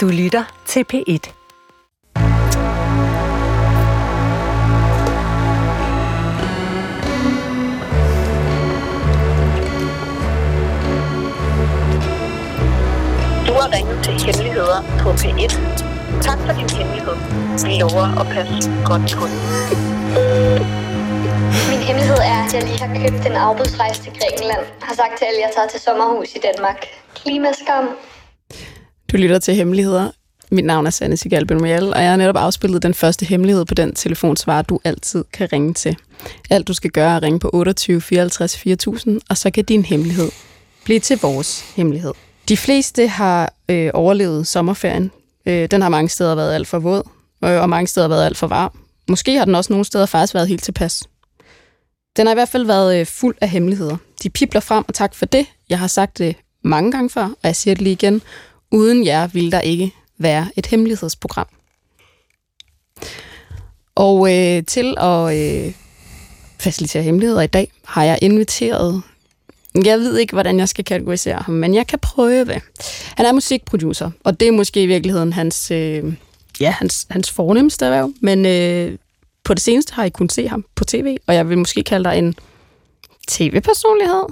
Du lytter til P1. Du har ringet til Hemmeligheder på P1. Tak for din hemmelighed. Vi lover at passe godt på den. Min hemmelighed er, at jeg lige har købt en afbudsrejse til Grækenland. Har sagt til alle, at jeg tager til sommerhus i Danmark. Klimaskam. Du lytter til Hemmeligheder. Mit navn er Sanne Sigal Benomial, og jeg har netop afspillet den første hemmelighed på den telefonsvar, du altid kan ringe til. Alt du skal gøre er at ringe på 28 54 4000, og så kan din hemmelighed blive til vores hemmelighed. De fleste har øh, overlevet sommerferien. Øh, den har mange steder været alt for våd, øh, og mange steder været alt for varm. Måske har den også nogle steder faktisk været helt tilpas. Den har i hvert fald været øh, fuld af hemmeligheder. De pipler frem, og tak for det. Jeg har sagt det mange gange før, og jeg siger det lige igen. Uden jer vil der ikke være et hemmelighedsprogram. Og øh, til at øh, facilitere hemmeligheder i dag, har jeg inviteret jeg ved ikke, hvordan jeg skal kategorisere ham, men jeg kan prøve. Han er musikproducer, og det er måske i virkeligheden hans, øh, ja, hans, hans fornemmeste erhverv, men øh, på det seneste har I kunnet se ham på tv, og jeg vil måske kalde dig en tv-personlighed.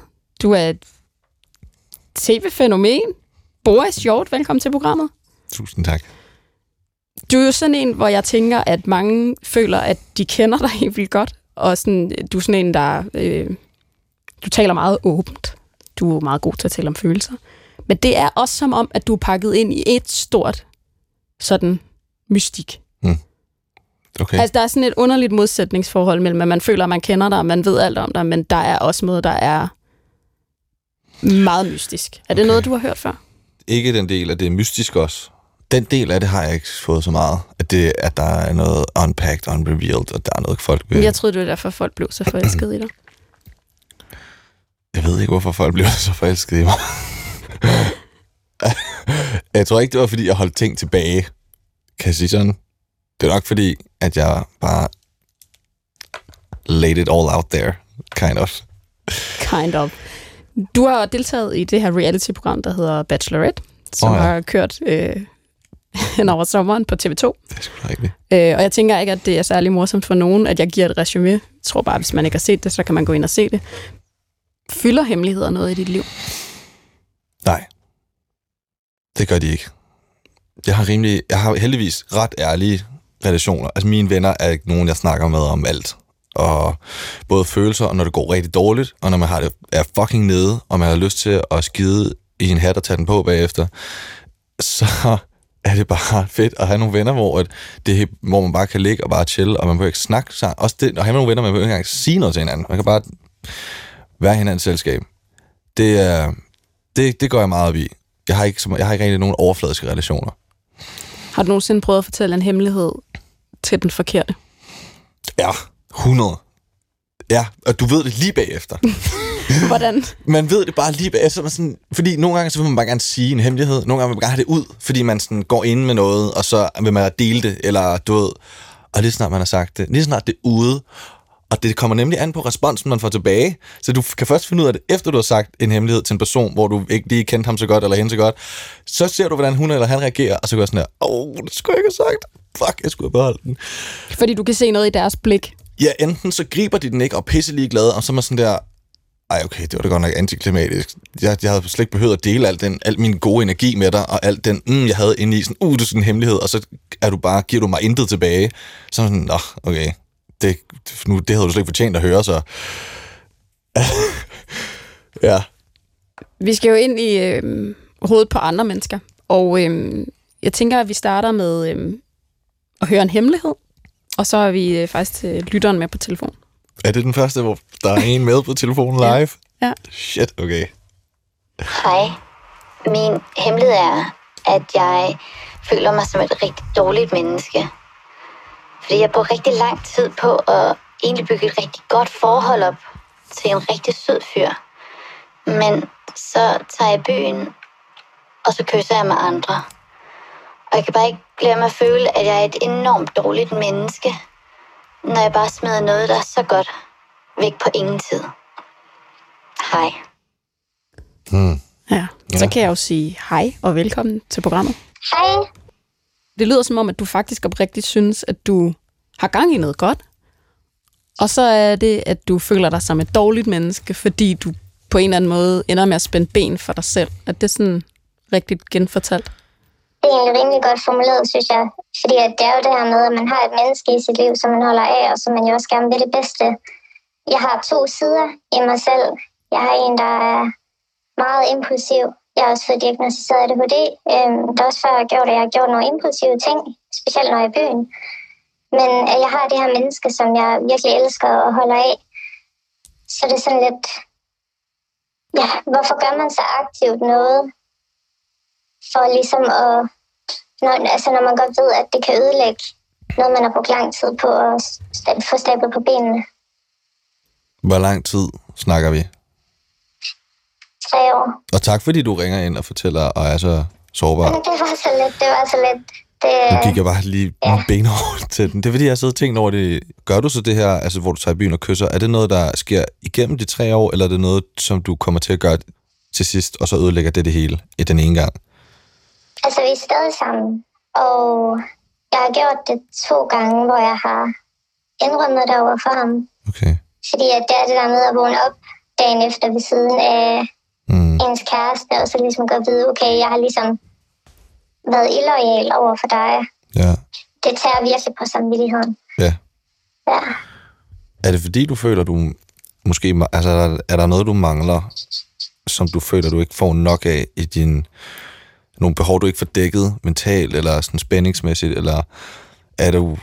Du er et tv-fænomen. Boris Hjort, velkommen til programmet. Tusind tak. Du er jo sådan en, hvor jeg tænker, at mange føler, at de kender dig helt vildt godt, og sådan, du er sådan en, der... Øh, du taler meget åbent. Du er meget god til at tale om følelser. Men det er også som om, at du er pakket ind i et stort sådan mystik. Okay. Altså, der er sådan et underligt modsætningsforhold mellem, at man føler, at man kender dig, og man ved alt om dig, men der er også noget, der er meget mystisk. Er det Okay. noget, du har hørt før? Ikke den del, at det er mystisk også. Den del af det har jeg ikke fået så meget. At, det, at der er noget unpacked, unrevealed, og der er noget folk vil... Jeg troede, det var derfor, folk blev så forelskede i dig. Jeg ved ikke, hvorfor folk bliver så forelskede i mig. jeg tror ikke, det var, fordi jeg holdt ting tilbage. Kan jeg sige sådan? Det er nok fordi, at jeg bare laid it all out there, kind of. Kind of. Du har deltaget i det her reality-program, der hedder Bachelorette, som oh, ja. har kørt øh, hen over sommeren på TV2. Det er sgu da rigtigt. Øh, og jeg tænker ikke, at det er særlig morsomt for nogen, at jeg giver et resume. Jeg tror bare, hvis man ikke har set det, så kan man gå ind og se det. Fylder hemmeligheder noget i dit liv? Nej. Det gør de ikke. Jeg har rimelig, jeg har heldigvis ret ærlige relationer. Altså mine venner er ikke nogen, jeg snakker med om alt. Og både følelser, og når det går rigtig dårligt, og når man har det, er fucking nede, og man har lyst til at skide i en hat og tage den på bagefter, så er det bare fedt at have nogle venner, hvor, at det, hvor man bare kan ligge og bare chill, og man behøver ikke snakke sammen. Også det, at have nogle venner, man behøver ikke engang sige noget til hinanden. Man kan bare være hinandens selskab. Det, er, det, det går jeg meget op i. Jeg har ikke, jeg har ikke rigtig nogen overfladiske relationer. Har du nogensinde prøvet at fortælle en hemmelighed til den forkerte? Ja, 100. Ja, og du ved det lige bagefter. Hvordan? Man ved det bare lige bagefter. Man sådan, fordi nogle gange så vil man bare gerne sige en hemmelighed. Nogle gange vil man gerne have det ud, fordi man sådan går ind med noget, og så vil man dele det, eller du ved. Og lige snart man har sagt det, lige snart det er ude, og det kommer nemlig an på responsen, man får tilbage. Så du kan først finde ud af det, efter du har sagt en hemmelighed til en person, hvor du ikke lige kendte ham så godt, eller hende så godt. Så ser du, hvordan hun eller han reagerer, og så går jeg sådan her, åh, det skulle jeg ikke have sagt. Fuck, jeg skulle have beholdt den. Fordi du kan se noget i deres blik. Ja, enten så griber de den ikke og er pisse ligeglade, og så er man sådan der, ej okay, det var da godt nok antiklimatisk. Jeg, jeg havde slet ikke behøvet at dele al, den, al min gode energi med dig, og alt den, mm, jeg havde inde i, sådan, uh, det er sådan en hemmelighed, og så er du bare, giver du mig intet tilbage. Så er man sådan, nå, okay, det, nu, det havde du slet ikke fortjent at høre, så... ja, Vi skal jo ind i øh, hovedet på andre mennesker. Og øh, jeg tænker, at vi starter med øh, at høre en hemmelighed. Og så er vi øh, faktisk til lytteren med på telefon. er det den første, hvor der er en med på telefonen Ja. live? Ja. Shit, okay. Hej. Min hemmelighed er, at jeg føler mig som et rigtig dårligt menneske. Fordi jeg bruger rigtig lang tid på at egentlig bygge et rigtig godt forhold op til en rigtig sød fyr. Men så tager jeg byen, og så kysser jeg med andre. Og jeg kan bare ikke mig at føle, at jeg er et enormt dårligt menneske, når jeg bare smider noget, der er så godt væk på ingen tid. Hej. Hmm. Ja. Så Ja. kan jeg jo sige hej og velkommen til programmet. Hej. Det lyder som om, at du faktisk oprigtigt synes, at du har gang i noget godt. Og så er det, at du føler dig som et dårligt menneske, fordi du på en eller anden måde ender med at spænde ben for dig selv. Er det sådan rigtigt genfortalt? Det er egentlig rimelig godt formuleret, synes jeg. Fordi at det er jo det her med, at man har et menneske i sit liv, som man holder af, og som man jo også gerne vil det bedste. Jeg har to sider i mig selv. Jeg har en, der er meget impulsiv. Jeg har også fået diagnostiseret ADHD. Øhm, det er også før, jeg har gjort det. Jeg har gjort nogle impulsive ting, specielt når jeg er i byen. Men at jeg har det her menneske, som jeg virkelig elsker og holder af. Så det er sådan lidt... Ja, hvorfor gør man så aktivt noget? For ligesom at... Når, altså når man godt ved, at det kan ødelægge noget, man har brugt lang tid på at sta- få stablet på benene. Hvor lang tid snakker vi? Tre år. Og tak, fordi du ringer ind og fortæller, og er så sårbar. Men det var så lidt, det var så lidt. Det, Nu gik jeg bare lige ja. benhårdt til den. Det er fordi, jeg har siddet og tænkt over det. Gør du så det her, altså hvor du tager i byen og kysser, er det noget, der sker igennem de tre år, eller er det noget, som du kommer til at gøre til sidst, og så ødelægger det det hele i den ene gang? Altså, vi er stadig sammen, og jeg har gjort det to gange, hvor jeg har indrømmet det over for ham. Okay. Fordi at det er det der med at vågne op dagen efter ved siden af Mm. ens kæreste, og så ligesom godt vide, okay, jeg har ligesom været illoyal over for dig. Ja. Det tager virkelig på samvittigheden. ja. Ja. Er det fordi, du føler, du måske... Altså, er der, er der noget, du mangler, som du føler, du ikke får nok af i din... Nogle behov, du ikke får dækket mentalt, eller sådan spændingsmæssigt, eller er du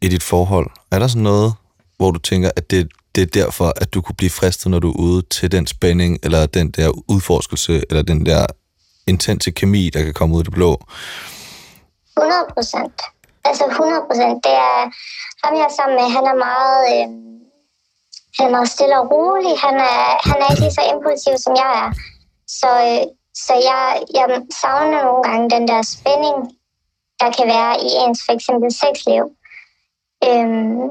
i dit forhold? Er der sådan noget, hvor du tænker, at det, det er derfor, at du kunne blive fristet, når du er ude til den spænding, eller den der udforskelse, eller den der intense kemi, der kan komme ud af det blå? 100 procent. Altså 100 procent. Det er ham, jeg er sammen med, han er meget... Øh, han er meget stille og rolig. Han er, han er ikke lige så impulsiv, som jeg er. Så, øh, så jeg, jeg savner nogle gange den der spænding, der kan være i ens for eksempel sexliv. Øhm,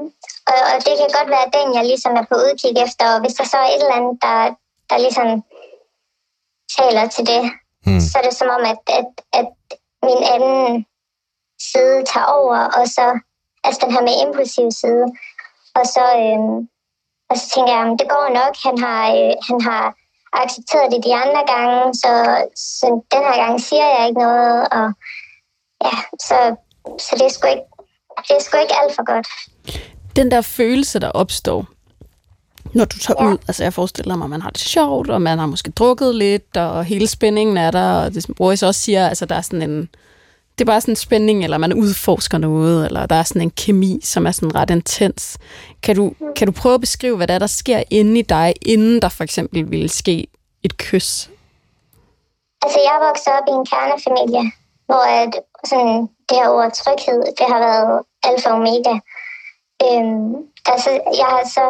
og, og det kan godt være den, jeg ligesom er på udkig efter. Og hvis der så er et eller andet, der, der ligesom taler til det, Hmm. så er det som om, at, at, at min anden side tager over, og så, altså den her med impulsiv side, og så, øhm, og så tænker jeg, "Jamen, det går nok, han har, øh, han har accepteret det de andre gange, så, så den her gang siger jeg ikke noget, og ja, så, så det er sgu ikke, det er sgu ikke alt for godt. Den der følelse, der opstår, når du tager Ja. ud, altså jeg forestiller mig, at man har det sjovt, og man har måske drukket lidt, og hele spændingen er der, og det som Boris også siger, altså der er sådan en, det er bare sådan en spænding, eller man udforsker noget, eller der er sådan en kemi, som er sådan ret intens. Kan du, kan du prøve at beskrive, hvad der er, der sker inde i dig, inden der for eksempel ville ske et kys? Altså, jeg voksede op i en kernefamilie, hvor at, sådan, det her ord tryghed, det har været alfa og omega. Øhm, altså, jeg har så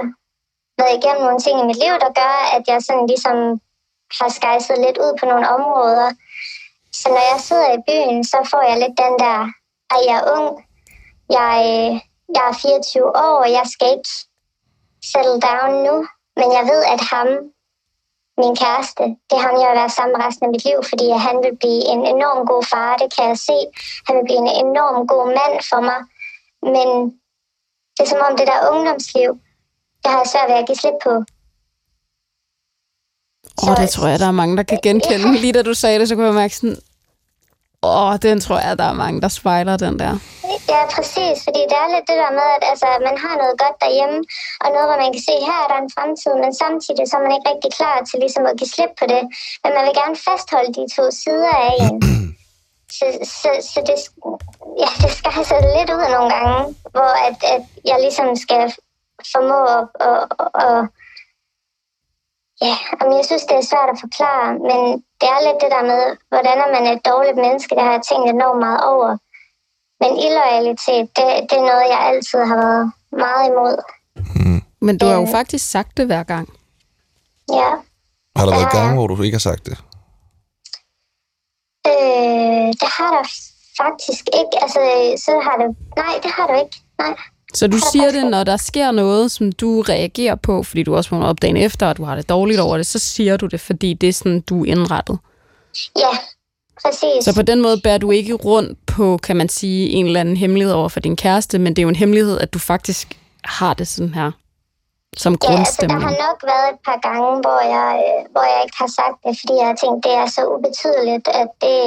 været igennem nogle ting i mit liv, der gør, at jeg sådan ligesom har skejset lidt ud på nogle områder. Så når jeg sidder i byen, så får jeg lidt den der, at jeg er ung, jeg, jeg er 24 år, og jeg skal ikke settle down nu, men jeg ved, at ham, min kæreste, det er ham, jeg vil være sammen med resten af mit liv, fordi han vil blive en enorm god far, det kan jeg se. Han vil blive en enorm god mand for mig. Men det er som om det der ungdomsliv, det har jeg svært ved at give slip på. Åh, oh, det tror jeg, der er mange, der kan genkende. Lige da du sagde det, så kunne jeg mærke sådan, åh, oh, den tror jeg, der er mange, der spejler den der. Ja, præcis, fordi det er lidt det der med, at altså, man har noget godt derhjemme, og noget, hvor man kan se, her er der en fremtid, men samtidig så er man ikke rigtig klar til ligesom at give slip på det. Men man vil gerne fastholde de to sider af en. Så, så, så det, ja, det skal altså lidt ud nogle gange, hvor at, at jeg ligesom skal formå at, at, at, at Ja, jamen, jeg synes, det er svært at forklare, men det er lidt det der med, hvordan er man et dårligt menneske, det har jeg tænkt enormt meget over. Men illoyalitet, det, det er noget, jeg altid har været meget imod. Men du har jo Øh. faktisk sagt det hver gang. Ja. Har der været gange, hvor du ikke har sagt det? Øh, det har der faktisk ikke. Altså, så har det... Nej, det har du ikke. Nej. Så du siger det, når der sker noget, som du reagerer på, fordi du også vågner op dagen efter, og du har det dårligt over det, så siger du det, fordi det er sådan, du er indrettet. Ja, præcis. Så på den måde bærer du ikke rundt på, kan man sige, en eller anden hemmelighed over for din kæreste, men det er jo en hemmelighed, at du faktisk har det sådan her som Ja, altså, grundstemning. der har nok været et par gange, hvor jeg, øh, hvor jeg ikke har sagt det, fordi jeg har tænkt, det er så ubetydeligt, at det...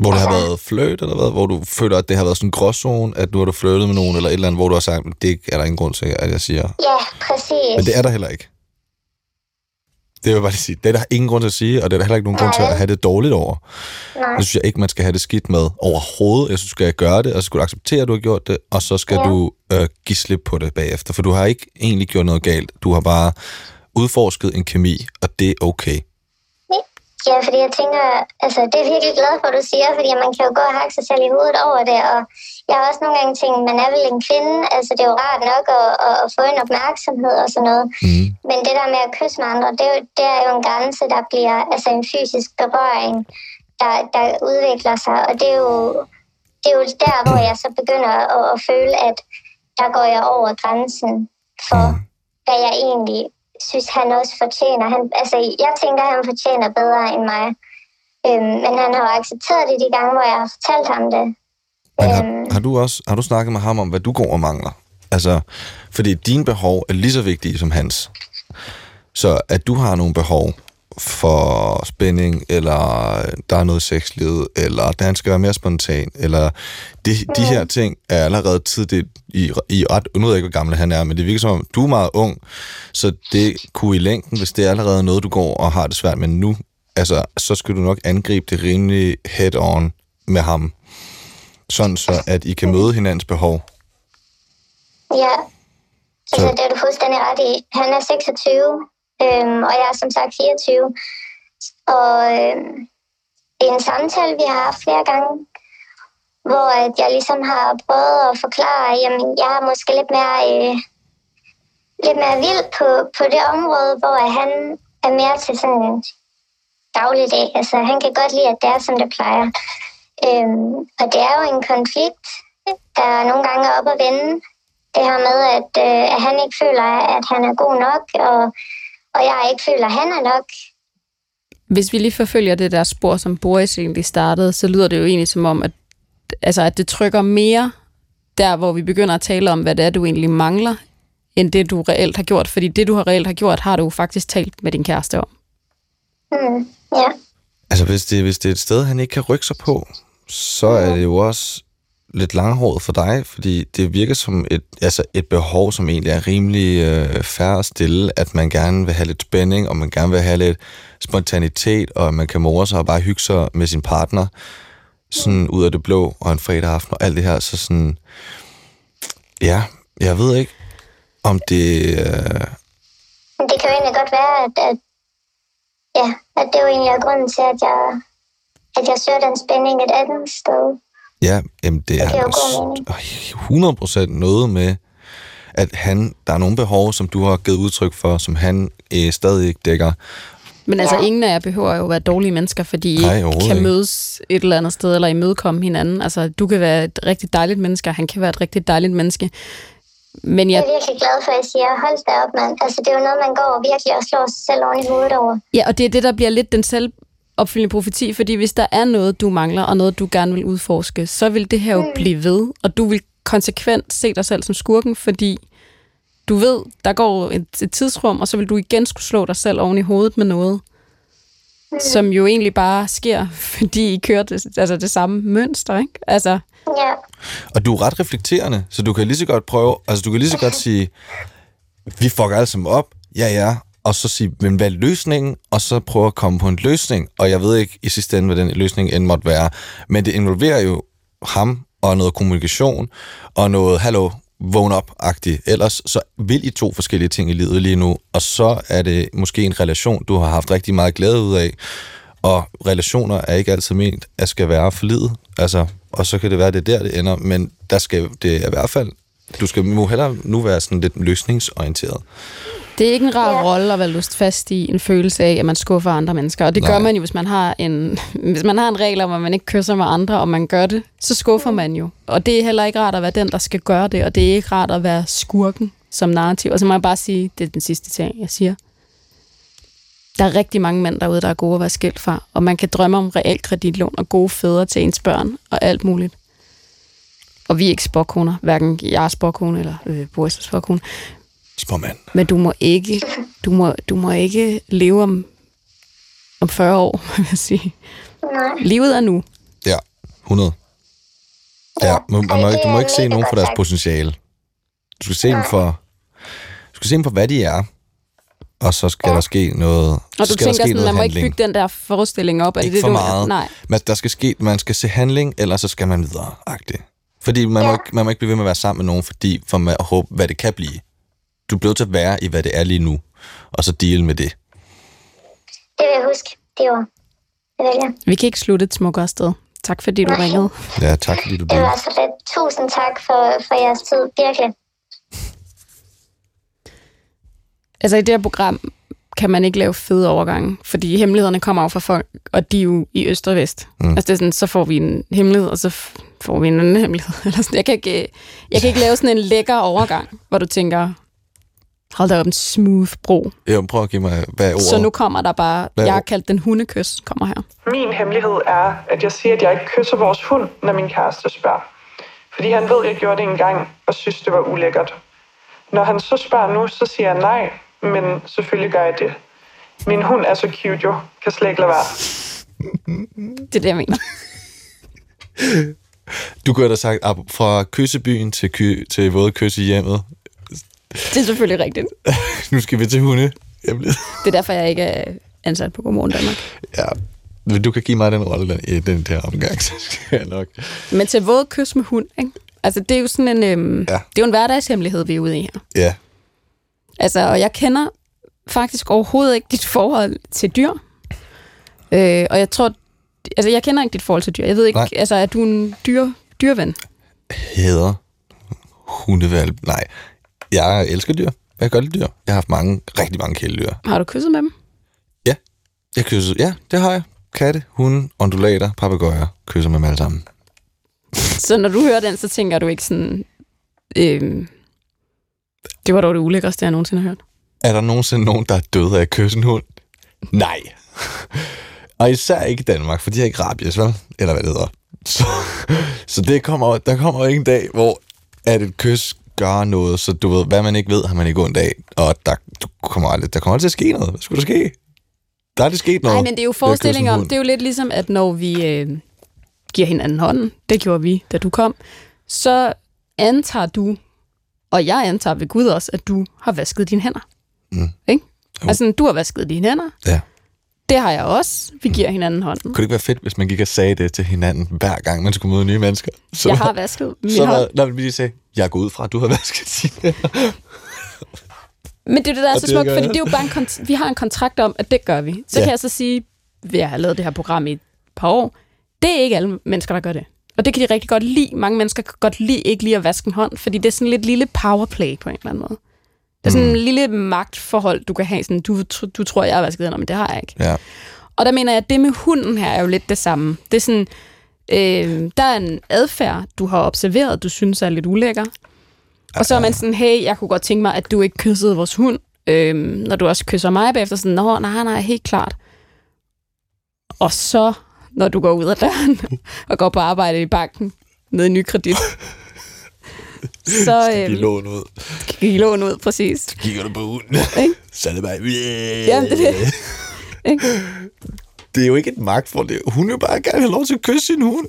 Hvor det har været fløjt, eller hvad? Hvor du føler, at det har været sådan en gråzone, at nu har du flyttet med nogen, eller et eller andet, hvor du har sagt, det er der ingen grund til, at jeg siger. Ja, præcis. Men det er der heller ikke. Det vil jeg bare lige sige. Det er der ingen grund til at sige, og det er der heller ikke nogen grund til Nej. at have det dårligt over. Nej. Det synes jeg ikke, man skal have det skidt med overhovedet. Jeg synes, du skal gøre det, og så skal du acceptere, at du har gjort det, og så skal Ja. du øh, give slip på det bagefter. For du har ikke egentlig gjort noget galt. Du har bare udforsket en kemi, og det er okay. Ja, fordi jeg tænker, altså det er jeg virkelig glad for, at du siger, fordi man kan jo gå og hakke sig selv i hovedet over det, og jeg har også nogle gange tænkt, man er vel en kvinde, altså det er jo rart nok at, at, at få en opmærksomhed og sådan noget, Mm. men det der med at kysse med andre, det er jo, det er jo en grænse, der bliver, altså en fysisk berøring, der, der udvikler sig, og det er jo, det er jo der, hvor jeg så begynder at, at føle, at der går jeg over grænsen for, Mm. hvad jeg egentlig synes, han også fortjener. Han, altså, jeg tænker, han fortjener bedre end mig. Øhm, men han har jo accepteret det de gange, hvor jeg har fortalt ham det. Men har, Øhm. har du også har du snakket med ham om, hvad du går og mangler? Altså, fordi dine behov er lige så vigtige som hans. Så at du har nogle behov for spænding, eller der er noget sexlivet, eller han skal være mere spontan, eller de, de her ting er allerede tidligt i, i ret, nu ved jeg ikke, hvor gammel han er, men det virker som om, du er meget ung, så det kunne i længden, hvis det er allerede noget, du går og har det svært med nu, altså, så skal du nok angribe det rimelig head-on med ham. Sådan så at I kan møde hinandens behov. Ja, altså Så- det er du fuldstændig ret i. Han er 26, øhm, og jeg er som sagt 24. Og øhm, det er en samtale, vi har haft flere gange, hvor at jeg ligesom har prøvet at forklare, jamen jeg er måske lidt mere, øh, lidt mere vild på, på det område, hvor at han er mere til sådan en dagligdag. Altså han kan godt lide, at det er, som det plejer. Øhm, og det er jo en konflikt, der nogle gange er op at vende. Det her med, at, øh, at han ikke føler, at han er god nok, og, og jeg ikke føler, at han er nok. Hvis vi lige forfølger det der spor, som Boris egentlig startede, så lyder det jo egentlig som om, at, altså, at det trykker mere der, hvor vi begynder at tale om, hvad det er, du egentlig mangler, end det, du reelt har gjort. Fordi det, du har reelt har gjort, har du faktisk talt med din kæreste om. Hmm, ja. Altså, hvis det, hvis det er et sted, han ikke kan rykke sig på, så er det jo også lidt langhåret for dig, fordi det virker som et, altså et behov, som egentlig er rimelig øh, færre at stille, at man gerne vil have lidt spænding, og man gerne vil have lidt spontanitet, og at man kan more sig og bare hygge sig med sin partner, sådan ud af det blå, og en fredag aften, og alt det her, så sådan, ja, jeg ved ikke, om det, øh, det kan jo egentlig godt være, at, at, ja, at det jo egentlig er grunden til, at jeg, at jeg søger den spænding et andet sted. Ja, jamen det er jo god mening. s- 100% noget med, at han, der er nogle behov, som du har givet udtryk for, som han øh, stadig ikke dækker. Men altså, Ja. ingen af jer behøver jo at være dårlige mennesker, fordi I Nej, kan ikke. mødes et eller andet sted, eller imødekomme hinanden. Altså, du kan være et rigtig dejligt menneske, og han kan være et rigtig dejligt menneske. Men Jeg jeg, er virkelig glad for, at I siger, hold da op, mand. Altså, det er jo noget, man går og virkelig og slår sig selv oven i hovedet over. ja, og det er det, der bliver lidt den selvopfyldende profeti, fordi hvis der er noget, du mangler, og noget, du gerne vil udforske, så vil det her jo blive ved, og du vil konsekvent se dig selv som skurken, fordi du ved, der går et, et tidsrum, og så vil du igen skulle slå dig selv oven i hovedet med noget, som jo egentlig bare sker, fordi I kører det, altså det samme mønster, ikke? Altså, Ja, Og du er ret reflekterende, så du kan lige så godt prøve, altså du kan lige så godt sige, vi fucker alle sammen op, ja ja, og så sige, men hvad er løsningen? Og så prøve at komme på en løsning. Og jeg ved ikke i sidste ende, hvad den løsning end måtte være, men det involverer jo ham og noget kommunikation og noget, hallo, vågn op-agtigt. Ellers så vil I to forskellige ting i livet lige nu, og så er det måske en relation, du har haft rigtig meget glæde ud af, og relationer er ikke altid ment, at skal være for livet. Altså, og så kan det være, det er der, det ender, men der skal det i hvert fald, du skal må hellere nu være sådan lidt løsningsorienteret. Det er ikke en rar Ja. rolle at være lust fast i en følelse af, at man skuffer andre mennesker. Og det Nej. gør man jo, hvis man har en, hvis man har en regel om, at man ikke kysser med andre, og man gør det, så skuffer man jo. Og det er heller ikke rart at være den, der skal gøre det, og det er ikke rart at være skurken som narrativ. Og så må jeg bare sige, det er den sidste ting, jeg siger. Der er rigtig mange mænd derude, der er gode at være skilt fra, og man kan drømme om realkreditlån og gode fædre til ens børn og alt muligt. Og vi er ikke spåkoner, hverken jeg er spåkone eller øh, Boris er spåkone. Småmand. Men du må ikke, du må, du må ikke leve om, om 40 år, vil jeg sige. Nej. Livet er nu. Ja, 100. Ja, man, man, ikke- du må ikke se nogen for deres potentiale. Du skal se dem for, du skal se dem for, hvad de er. Og så skal der ske noget. Og så du skal der tænker ske sådan, man må ikke bygge den der forestilling op. Er det Ikke det, for du, meget. Nej. Men der skal ske, man skal se handling, eller så skal man videre, agtigt. Fordi man, ja. må Ja. ikke, man må ikke blive ved med at være sammen med nogen, fordi for man at håbe, hvad det kan blive. Du bliver nødt til at være i, hvad det er lige nu, og så deal med det. Det vil jeg huske. Det vil jeg. Vi kan ikke slutte et smukkere sted. Tak fordi du Nej. ringede. Ja, tak fordi du Det delte. var så lidt. Tusind tak for, for jeres tid. Virkelig. Altså i det her program kan man ikke lave fede overgange, fordi hemmelighederne kommer jo fra folk, og de er jo i øst og vest. Mm. Altså det er sådan, så får vi en hemmelighed, og så får vi en anden hemmelighed. Eller sådan. Jeg, kan ikke, jeg kan ikke lave sådan en lækker overgang, hvor du tænker, hold da op, en smooth bro. Jo, prøv at give mig, hvad er ordet? Så nu kommer der bare, Hvad jeg har kaldt den hundekys, kommer her. Min hemmelighed er, at jeg siger, at jeg ikke kysser vores hund, når min kæreste spørger. Fordi han ved, at jeg gjorde det en gang og synes, det var ulækkert. Når han så spørger nu, så siger jeg nej, men selvfølgelig gør jeg det. Min hund er så cute jo, kan slet ikke lade være. Det er det, jeg mener. Du kunne da sagt, fra kyssebyen til, ky, til våde kysse hjemmet. Det er selvfølgelig rigtigt. nu skal vi til hunde. Jamen, Det er derfor, jeg ikke er ansat på Godmorgen Danmark. ja. Men Du kan give mig den rolle den- i den der omgang, så skal jeg nok. Men til våde kys med hund, ikke? Altså, det er jo sådan en, øhm, Ja. det er jo en hverdagshemmelighed, vi er ude i her. Ja, Altså, og jeg kender faktisk overhovedet ikke dit forhold til dyr. Øh, og jeg tror, altså jeg kender ikke dit forhold til dyr. Jeg ved ikke, Nej. altså er du en dyr, dyrven? hæder hundevalp. Nej, jeg elsker dyr. Jeg kan godt lide dyr. Jeg har haft mange, rigtig mange kæledyr. Har du kysset med dem? Jeg kysser, ja, det har jeg. Katte, hunde, undulater, papegøjer, kysser med dem alle sammen. Så når du hører den, så tænker du ikke sådan, øh, det var dog det ulækkerste, jeg nogensinde har hørt. Er der nogensinde nogen, der er døde af at kysse en hund? Nej. Og især ikke i Danmark, for de har ikke rabies, vel? Eller hvad det hedder. Så, så det kommer, der kommer ikke en dag, hvor at et kys gør noget, så du ved, hvad man ikke ved, har man ikke ondt af. Og der, du kommer aldrig, der kommer aldrig til at ske noget. Hvad skulle der ske? Der er det sket noget. Nej, men det er jo forestillinger om, det er jo lidt ligesom, at når vi øh, giver hinanden hånden, det gjorde vi, da du kom, så antager du, og jeg antager ved Gud også, at du har vasket dine hænder. Mm. Ikke? Jo. Altså, du har vasket dine hænder. Ja. Det har jeg også. Vi giver hinanden hånden. Kunne det ikke være fedt, hvis man gik og sagde det til hinanden, hver gang man skulle møde nye mennesker? Så, Jeg har vasket min så hånd. når vi lige sagde, jeg går ud fra, at du har vasket dine hænder. Men det er det, der er så det smukt, fordi jeg. det er jo bare en kont- vi har en kontrakt om, at det gør vi. Så Ja. kan jeg så sige, ved at have lavet det her program i et par år, det er ikke alle mennesker, der gør det. Og det kan de rigtig godt lide. Mange mennesker kan godt lide ikke lige at vaske en hånd, fordi det er sådan lidt lille powerplay på en eller anden måde. Det er sådan Mm. en lille magtforhold, du kan have. Sådan, du, du tror, jeg har vasket hænder, men det har jeg ikke. Ja. Og der mener jeg, at det med hunden her er jo lidt det samme. Det er sådan, øh, der er en adfærd, du har observeret, du synes er lidt ulækker. Og så er man sådan, hey, jeg kunne godt tænke mig, at du ikke kyssede vores hund, øh, når du også kysser mig bagefter. Sådan, nå, nej, nej, helt klart. Og så, når du går ud af døren og går på arbejde i banken, nede i Nykredit, så Skal give lån ud. kan I låne ud, præcis. Kigger du på hunden? Ikke? Så er det bare... Jamen, det er det. Ikke? Det er jo ikke et. Det er- Hun vil bare gerne have lov til at kysse sin hund.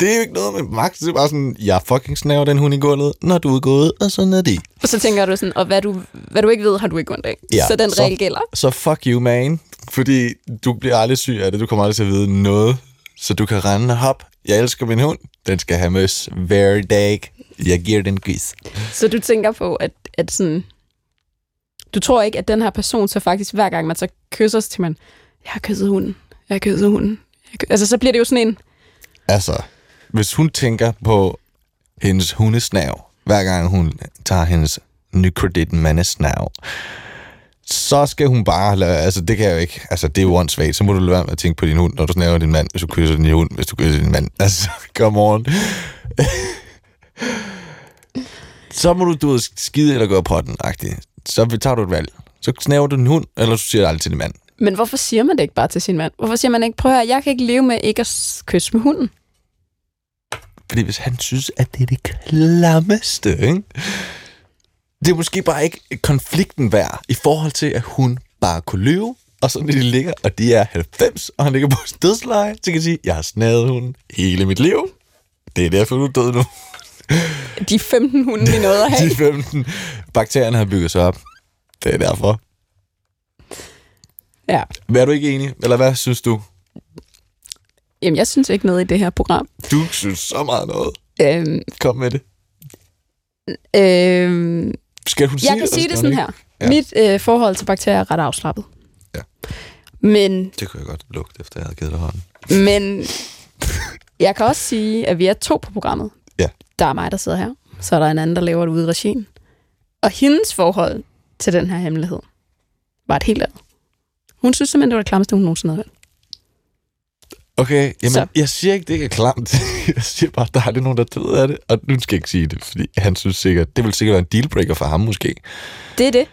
Det er jo ikke noget med magt. Det er bare sådan, jeg fucking snaver den hund i gulvet, når du er gået, og sådan er det. Og så tænker du sådan, og hvad du, hvad du ikke ved, har du ikke ondt af. Ja, så den så- regel gælder. Så fuck you, man. Fordi du bliver aldrig syg af det. Du kommer aldrig til at vide noget. Så du kan rende og hop. Jeg elsker min hund. Den skal have møs hver dag. Jeg giver den kys. Så du tænker på, at, at sådan... Du tror ikke, at den her person så faktisk, hver gang man så kysser, så tænker man, jeg har kysset hunden, jeg har kysset hunden. Jeg Altså, så bliver det jo sådan en... Altså, hvis hun tænker på hendes hundesnav, hver gang hun tager hendes nykredit mandesnav, så skal hun bare lade, altså det kan jeg jo ikke, altså det er jo åndssvagt, så må du lade være med at tænke på din hund, når du snæver din mand, hvis du kysser din hund, hvis du kysser din mand. Altså, come on. så må du, du skide eller gå på den, agtig. Så tager du et valg. Så snæver du din hund, eller så siger du aldrig til din mand. Men hvorfor siger man det ikke bare til sin mand? Hvorfor siger man ikke, prøv at høre, jeg kan ikke leve med ikke at kysse med hunden? Fordi hvis han synes, at det er det klammeste, ikke? det er måske bare ikke konflikten værd i forhold til, at hun bare kunne løbe, og så når de ligger, og de er 90, og han ligger på stedsleje, så kan jeg sige, jeg har snadet hunden hele mit liv. Det er derfor, du er død nu. De 15 hunde, vi nåede at have. De 15 bakterierne har bygget sig op. Det er derfor. Ja. Hvad er du ikke enig? Eller hvad synes du? Jamen, jeg synes ikke noget i det her program. Du synes så meget noget. Øhm, Kom med det. øhm, Skal hun sige jeg kan sige det sådan ikke? her. Mit øh, forhold til bakterier er ret afslappet. Ja. Men, Det kunne jeg godt lugte, efter jeg havde givet dig hånden. men jeg kan også sige, at vi er to på programmet. Ja. Der er mig, der sidder her. Så er der en anden, der laver det ude i regien. Og hendes forhold til den her hemmelighed var et helt andet. Hun synes simpelthen, det var det klammeste, hun nogensinde havde hørt. Okay, jamen, Så. jeg siger ikke, det ikke er klamt. Jeg siger bare, der er det nogen, der døde af det, og nu skal jeg ikke sige det, fordi han synes sikkert, det vil sikkert være en dealbreaker for ham måske. Det er det.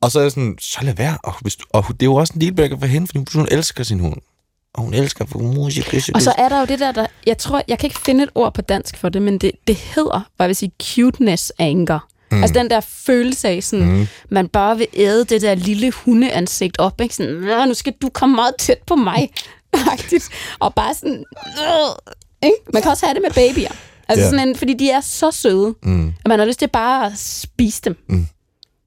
Og så er jeg sådan, så lad være. Og, hvis du, og det er jo også en dealbreaker for hende, fordi hun elsker sin hund. Og hun elsker for musik. Og så er der jo det der, der jeg tror, jeg kan ikke finde et ord på dansk for det, men det, det hedder, hvad jeg vil sige, cuteness anger. Mm. Altså den der følelse af, sådan, mm. man bare vil æde det der lille hundeansigt op, ikke? Sådan, "Nå, nu skal du komme meget tæt på mig. Og bare sådan, "Øh", ikke? Man kan også have det med babyer. Altså Ja. sådan en, fordi de er så søde, Mm. at man har lyst til bare at spise dem. Mm.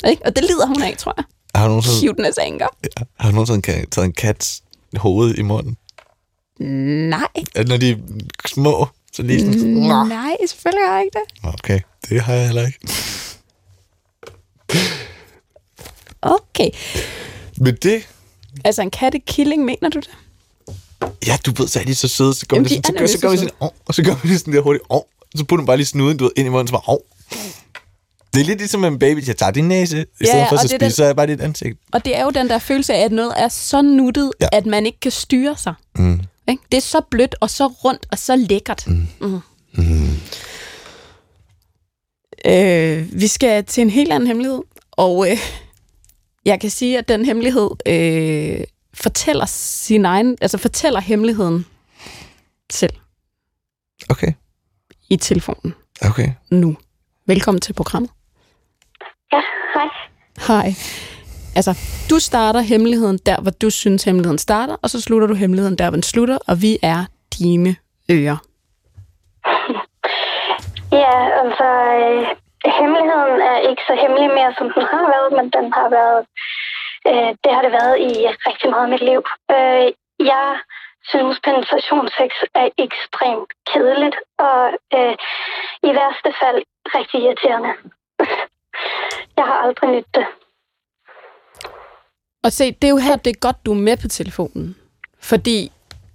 Ikke? Og det lider hun af, tror jeg. Har du nogensinde, Cuteness anger. har du nogensinde taget en kats hoved i munden? Nej. At Når de er små, så lige sådan... Nej, selvfølgelig har jeg ikke det. Okay, det har jeg heller ikke. Okay. Men det... Altså en kattekilling, mener du det? Ja, du ved, så er de så søde, så går Jamen, de sådan, så, gør, så så vi sådan, åh, og så gør vi sådan der hurtigt, åh, og så putter man bare lige snuden du ved, ind i munden, så bare, åh. Det er lidt ligesom en baby, jeg tager din næse, i stedet ja, for og så det er spise, så er jeg bare dit ansigt. Og det er jo den der følelse af, at noget er så nuttet, Ja. at man ikke kan styre sig. Mm. Ikke? Det er så blødt og så rundt og så lækkert. Mm. Mm. Øh, vi skal til en helt anden hemmelighed, og øh, jeg kan sige, at den hemmelighed øh, fortæller sin egen, altså fortæller hemmeligheden selv Okay, i telefonen okay. nu. Velkommen til programmet. Ja, hej. Hej. Altså, du starter hemmeligheden der, hvor du synes, hemmeligheden starter, og så slutter du hemmeligheden der, hvor den slutter, og vi er dine ører. Ja, altså, øh, hemmeligheden er ikke så hemmelig mere, som den har været, men den har været, øh, det har det været i rigtig meget af mit liv. Øh, jeg synes, penetrationssex er ekstremt kedeligt, og øh, i værste fald rigtig irriterende. Jeg har aldrig nyt det. Og se, det er jo her, det er godt, du er med på telefonen. Fordi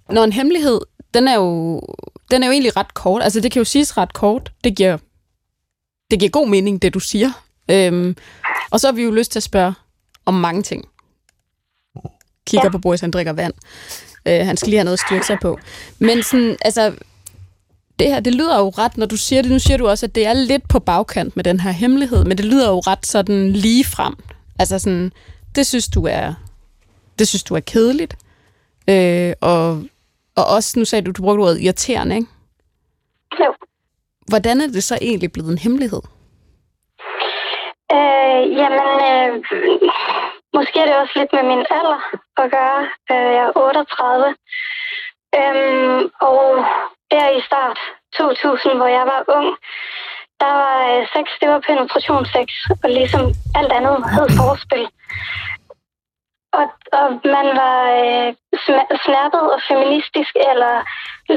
når en hemmelighed, den er jo, den er jo egentlig ret kort. Altså, det kan jo siges ret kort. Det giver, det giver god mening, det du siger. Øhm, og så har vi jo lyst til at spørge om mange ting. Kigger ja. på Boris, han drikker vand. Øh, han skal lige have noget at styrke sig på. Men sådan, altså, det her, det lyder jo ret, når du siger det, nu siger du også, at det er lidt på bagkant med den her hemmelighed, men det lyder jo ret sådan lige frem. Altså sådan, det synes du er, det synes du er kedeligt. Øh, og, og også, nu sagde du, du brugte ordet irriterende, ikke? Jo. Hvordan er det så egentlig blevet en hemmelighed? Øh, jamen, øh, måske er det også lidt med min alder at gøre. Øh, jeg er 38. Øhm, og der i start 2000, hvor jeg var ung, der var øh, sex, det var penetrationssex, og ligesom alt andet hed forspil. Og, og man var øh, snappet og feministisk eller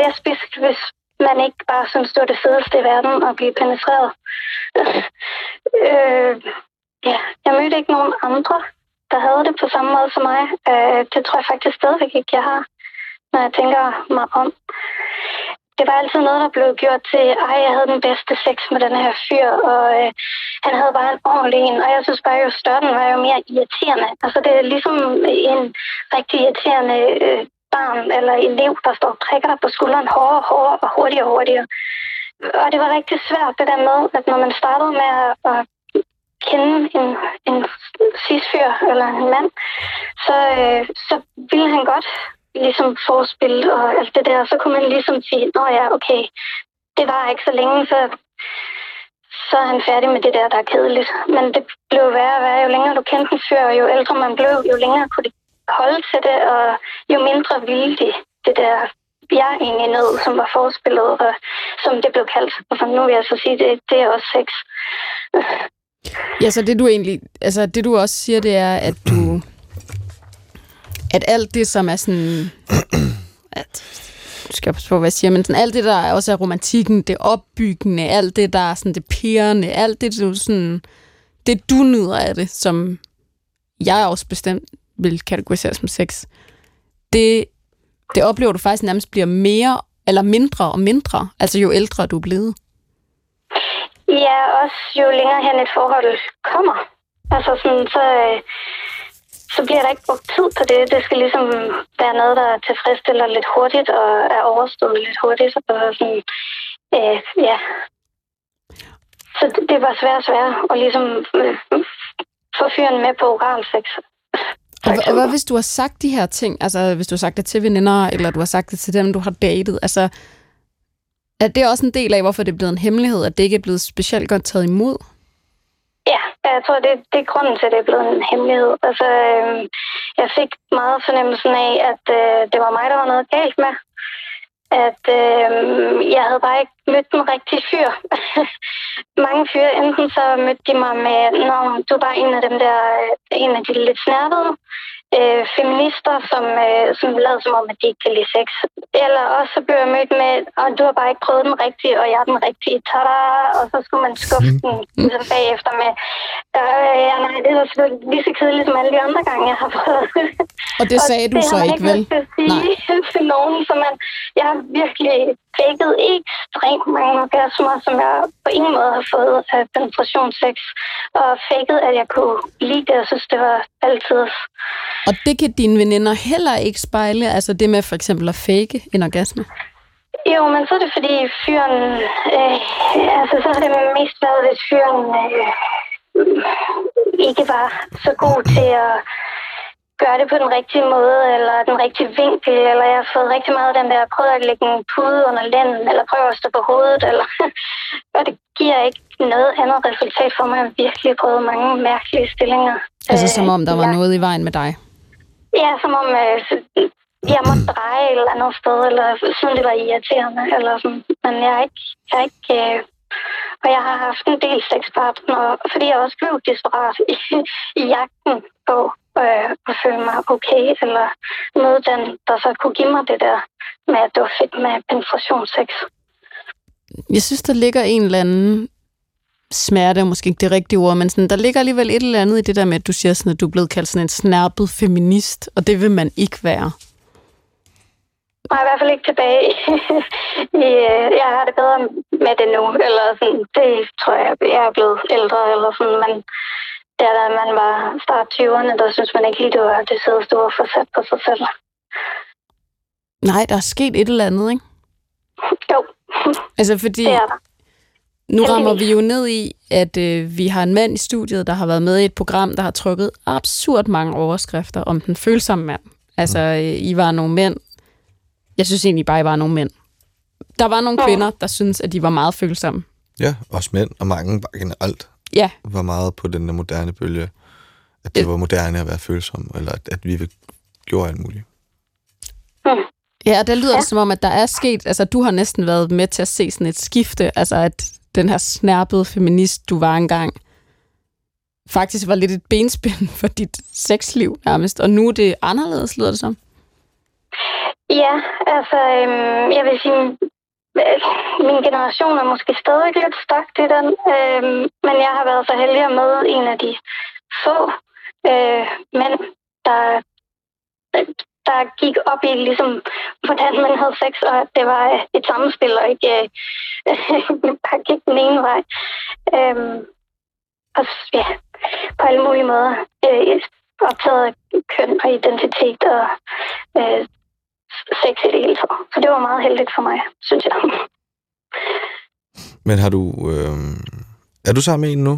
lesbisk, hvis man ikke bare synes, det var det fedeste i verden at blive penetreret. øh, ja, jeg mødte ikke nogen andre, der havde det på samme måde som mig. Øh, det tror jeg faktisk stadigvæk ikke, jeg har, når jeg tænker mig om. Det var altid noget, der blev gjort til, ej, jeg havde den bedste sex med den her fyr, og øh, han havde bare en ordentlig en, og jeg synes bare, jo større den var, jo mere irriterende. Altså, det er ligesom en rigtig irriterende øh, barn eller elev, der står og prikker dig på skulderen hårdere, hårdere og hurtigere og hurtigere. Og det var rigtig svært, det der med, at når man startede med at, at kende en, en cis-fyr eller en mand, så, øh, så ville han godt ligesom forspil og alt det der. Så kunne man ligesom sige, nå ja, okay, det var ikke så længe, så, så er han færdig med det der, der er kedeligt. Men det blev værre og værre, jo længere du kendte en fyr, og jo ældre man blev, jo længere kunne det holde til det, og jo mindre ville de det der jeg egentlig nød, som var forspillet, og som det blev kaldt. Og for nu vil jeg så sige, det, det er også sex. Ja, så det du egentlig, altså det du også siger, det er, at du, at alt det, som er sådan, at, du skal passe på, hvad jeg siger, men sådan alt det, der er også er romantikken, det opbyggende, alt det, der er sådan det pærende, alt det, du sådan, det du nyder af det, som jeg også bestemt vil kategorisere som sex, det, det oplever du faktisk nærmest bliver mere eller mindre og mindre, altså jo ældre du er blevet. Ja, også jo længere hen et forhold kommer. Altså sådan, så, øh, så bliver der ikke brugt tid på det. Det skal ligesom være noget, der tilfredsstiller lidt hurtigt og er overstået lidt hurtigt. Og sådan, øh, ja. Så det, det var svært og svært at ligesom øh, få fyren med på oral sex. Og, og hvad hvis du har sagt de her ting, altså hvis du har sagt det til veninder, eller du har sagt det til dem, du har datet, altså er det også en del af, hvorfor det er blevet en hemmelighed, at det ikke er blevet specielt godt taget imod? Ja, jeg tror, det, det er grunden til, at det er blevet en hemmelighed. Altså, øh, jeg fik meget fornemmelsen af, at øh, det var mig, der var noget galt med. At øh, jeg havde bare ikke mødt den rigtige fyr. Mange fyre, enten så mødte de mig med, når du er bare en af dem der, øh, en af de lidt snærvede, øh, feminister, som, øh, som lavede som om, at de ikke kan lide sex. Eller også så blev jeg mødt med, og du har bare ikke prøvet den rigtige, og jeg er den rigtige. Tada! Og så skulle man skuffe den ligesom bagefter med, øh, ja, nej, det er selvfølgelig lige så kedeligt som alle de andre gange, jeg har prøvet. Og det sagde og du det så ikke, vel? Det har jeg ikke sige til nogen, så man, jeg har virkelig faked ekstremt mange orgasmer, som jeg på ingen måde har fået af penetrationssex, og faked, at jeg kunne lide det, og synes, det var altid. Og det kan dine veninder heller ikke spejle, altså det med for eksempel at fake en orgasme? Jo, men så er det fordi fyren, øh, altså så har det mest været, hvis fyren øh, ikke var så god til at gøre det på den rigtige måde, eller den rigtige vinkel, eller jeg har fået rigtig meget af den der, prøv at lægge en pude under lænden, eller prøv at stå på hovedet, eller, og det giver ikke noget andet resultat for mig. Jeg har virkelig prøvet mange mærkelige stillinger. Altså som om der var ja. noget i vejen med dig? Ja, som om øh, jeg måtte dreje et eller andet sted, eller sådan det var irriterende, eller sådan. Men jeg er ikke, jeg er ikke øh, og jeg har haft en del sexpartner, fordi jeg også blev desperat i, i jagten på øh, at føle mig okay, eller noget, den, der så kunne give mig det der med, at det var fedt med penetrationssex. Jeg synes, der ligger en eller anden smerte er måske ikke det rigtige ord, men sådan, der ligger alligevel et eller andet i det der med, at du siger, sådan, at du er blevet kaldt sådan en snærpet feminist, og det vil man ikke være. Nej, i hvert fald ikke tilbage. I, øh, jeg har det bedre med det nu, eller sådan, det tror jeg, jeg er blevet ældre, eller sådan, men der, da man var start 20'erne, der synes man ikke lige, det var det sødeste ord for sat på sig selv. Nej, der er sket et eller andet, ikke? Jo, Altså fordi, det er der. nu rammer vi jo ned i, at øh, vi har en mand i studiet, der har været med i et program, der har trykket absurd mange overskrifter om den følsomme mand. Altså, øh, I var nogle mænd. Jeg synes egentlig bare, I var nogle mænd. Der var nogle Ja. kvinder, der synes at de var meget følsomme. Ja, også mænd, og mange bare generelt Ja, var meget på den der moderne bølge. At det Det- var moderne at være følsom, eller at, at vi gjorde alt muligt. Ja, og der lyder ja. det som om, at der er sket, altså du har næsten været med til at se sådan et skifte, altså at den her snærpede feminist, du var engang, faktisk var lidt et benspænd for dit sexliv nærmest, og nu er det anderledes, lyder det som. Ja, altså, øhm, jeg vil sige, Øh, min generation er måske stadig lidt stagt i den, øh, men jeg har været så heldig at møde en af de få øh, mænd, der, der gik op i, ligesom, hvordan man havde sex, og det var et samspil, og ikke øh, bare gik den ene vej. Øh, og ja, på alle mulige måder. Øh, optaget af køn og identitet og øh, sex i det hele taget. Det var meget heldigt for mig, synes jeg. Men har du... Øh, er du sammen med en nu?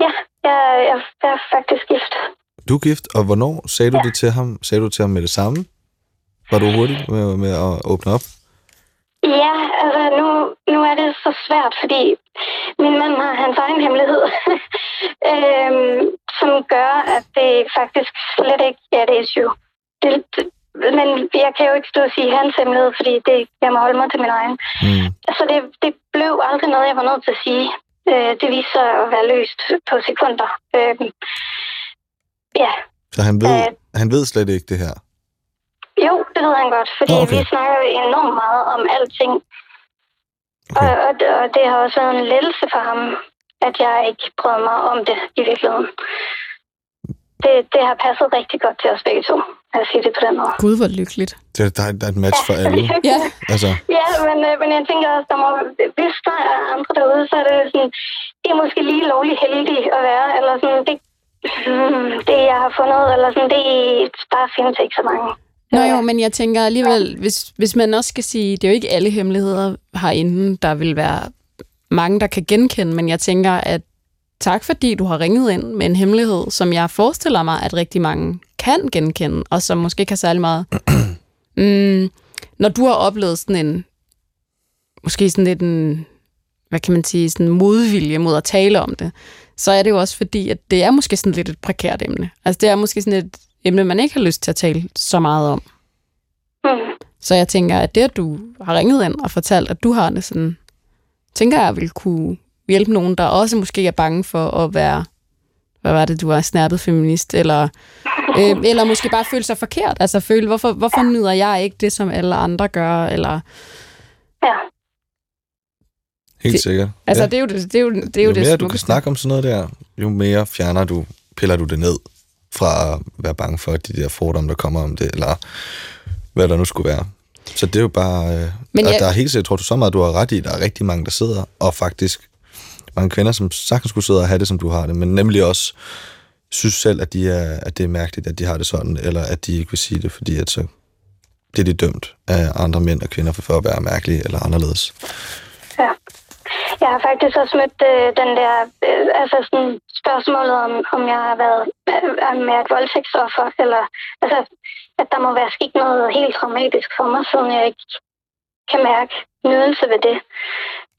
Ja, Jeg, jeg, jeg er faktisk gift. Du er gift, og hvornår sagde du det til ham? Sagde du til ham med det samme? Var du hurtig med, med at åbne op? Ja, altså nu, nu er det så svært, fordi min mand har hans egen hemmelighed, øhm, som gør, at det faktisk slet ikke er et issue. Det, det, men jeg kan jo ikke stå og sige hans hemmelighed, fordi det, jeg må holde mig til min egen. Mm. Så det, det blev aldrig noget, jeg var nødt til at sige. Øh, det viste sig at være løst på sekunder. Øh, ja, Så han ved, Øh. han ved slet ikke det her? jo, det ved han godt, fordi okay. vi snakker enormt meget om alting. Okay. Og, og, og det har også været en lettelse for ham, at jeg ikke brød mig om det i virkeligheden. Det, det har passet rigtig godt til os begge to, at sige det på den måde. Gud, hvor lykkeligt. Det, der, er- der er et match for alle. Ja, Altså, Ja, men, øh, men jeg tænker også, der må, hvis der er andre derude, så er det sådan, det er måske lige lovligt heldig at være, eller sådan, det, det jeg har fundet, eller sådan, det der findes ikke så mange. Nå jo, men jeg tænker alligevel, hvis, hvis man også skal sige, det er jo ikke alle hemmeligheder herinde, der vil være mange, der kan genkende, men jeg tænker, at tak fordi du har ringet ind med en hemmelighed, som jeg forestiller mig, at rigtig mange kan genkende, og som måske ikke har særlig meget. mm, når du har oplevet sådan en, måske sådan lidt en, hvad kan man sige, sådan modvilje mod at tale om det, så er det jo også fordi, at det er måske sådan lidt et prekært emne. Altså det er måske sådan et emne, man ikke har lyst til at tale så meget om. Mm. Så jeg tænker, at det, at du har ringet ind og fortalt, at du har det sådan, tænker jeg vil kunne hjælpe nogen, der også måske er bange for at være, hvad var det, du var, snærpet feminist, eller, øh, eller måske bare føle sig forkert, altså føle, hvorfor, hvorfor nyder jeg ikke det, som alle andre gør, eller, Ja, helt Det- sikkert. altså ja. det er jo det, det, er jo, det, er jo jo det mere du kan snakke om sådan noget der, jo mere fjerner du, piller du det ned fra at være bange for de der fordomme, der kommer om det, eller hvad der nu skulle være. Så det er jo bare... Øh, Men jeg... Der er helt sikkert, tror du så meget, du har ret i, der er rigtig mange, der sidder, og faktisk mange kvinder, som sagtens kunne sidde og have det, som du har det, men nemlig også synes selv, at, de er, at det er mærkeligt, at de har det sådan, eller at de ikke vil sige det, fordi at så bliver de dømt af andre mænd og kvinder for at være mærkelige eller anderledes. ja. Jeg har faktisk også mødt øh, den der, øh, altså sådan spørgsmålet om, om jeg har været øh, med et voldtægtsoffer, eller altså, at der må være sket noget helt traumatisk for mig, siden jeg ikke kan mærke nydelse ved det.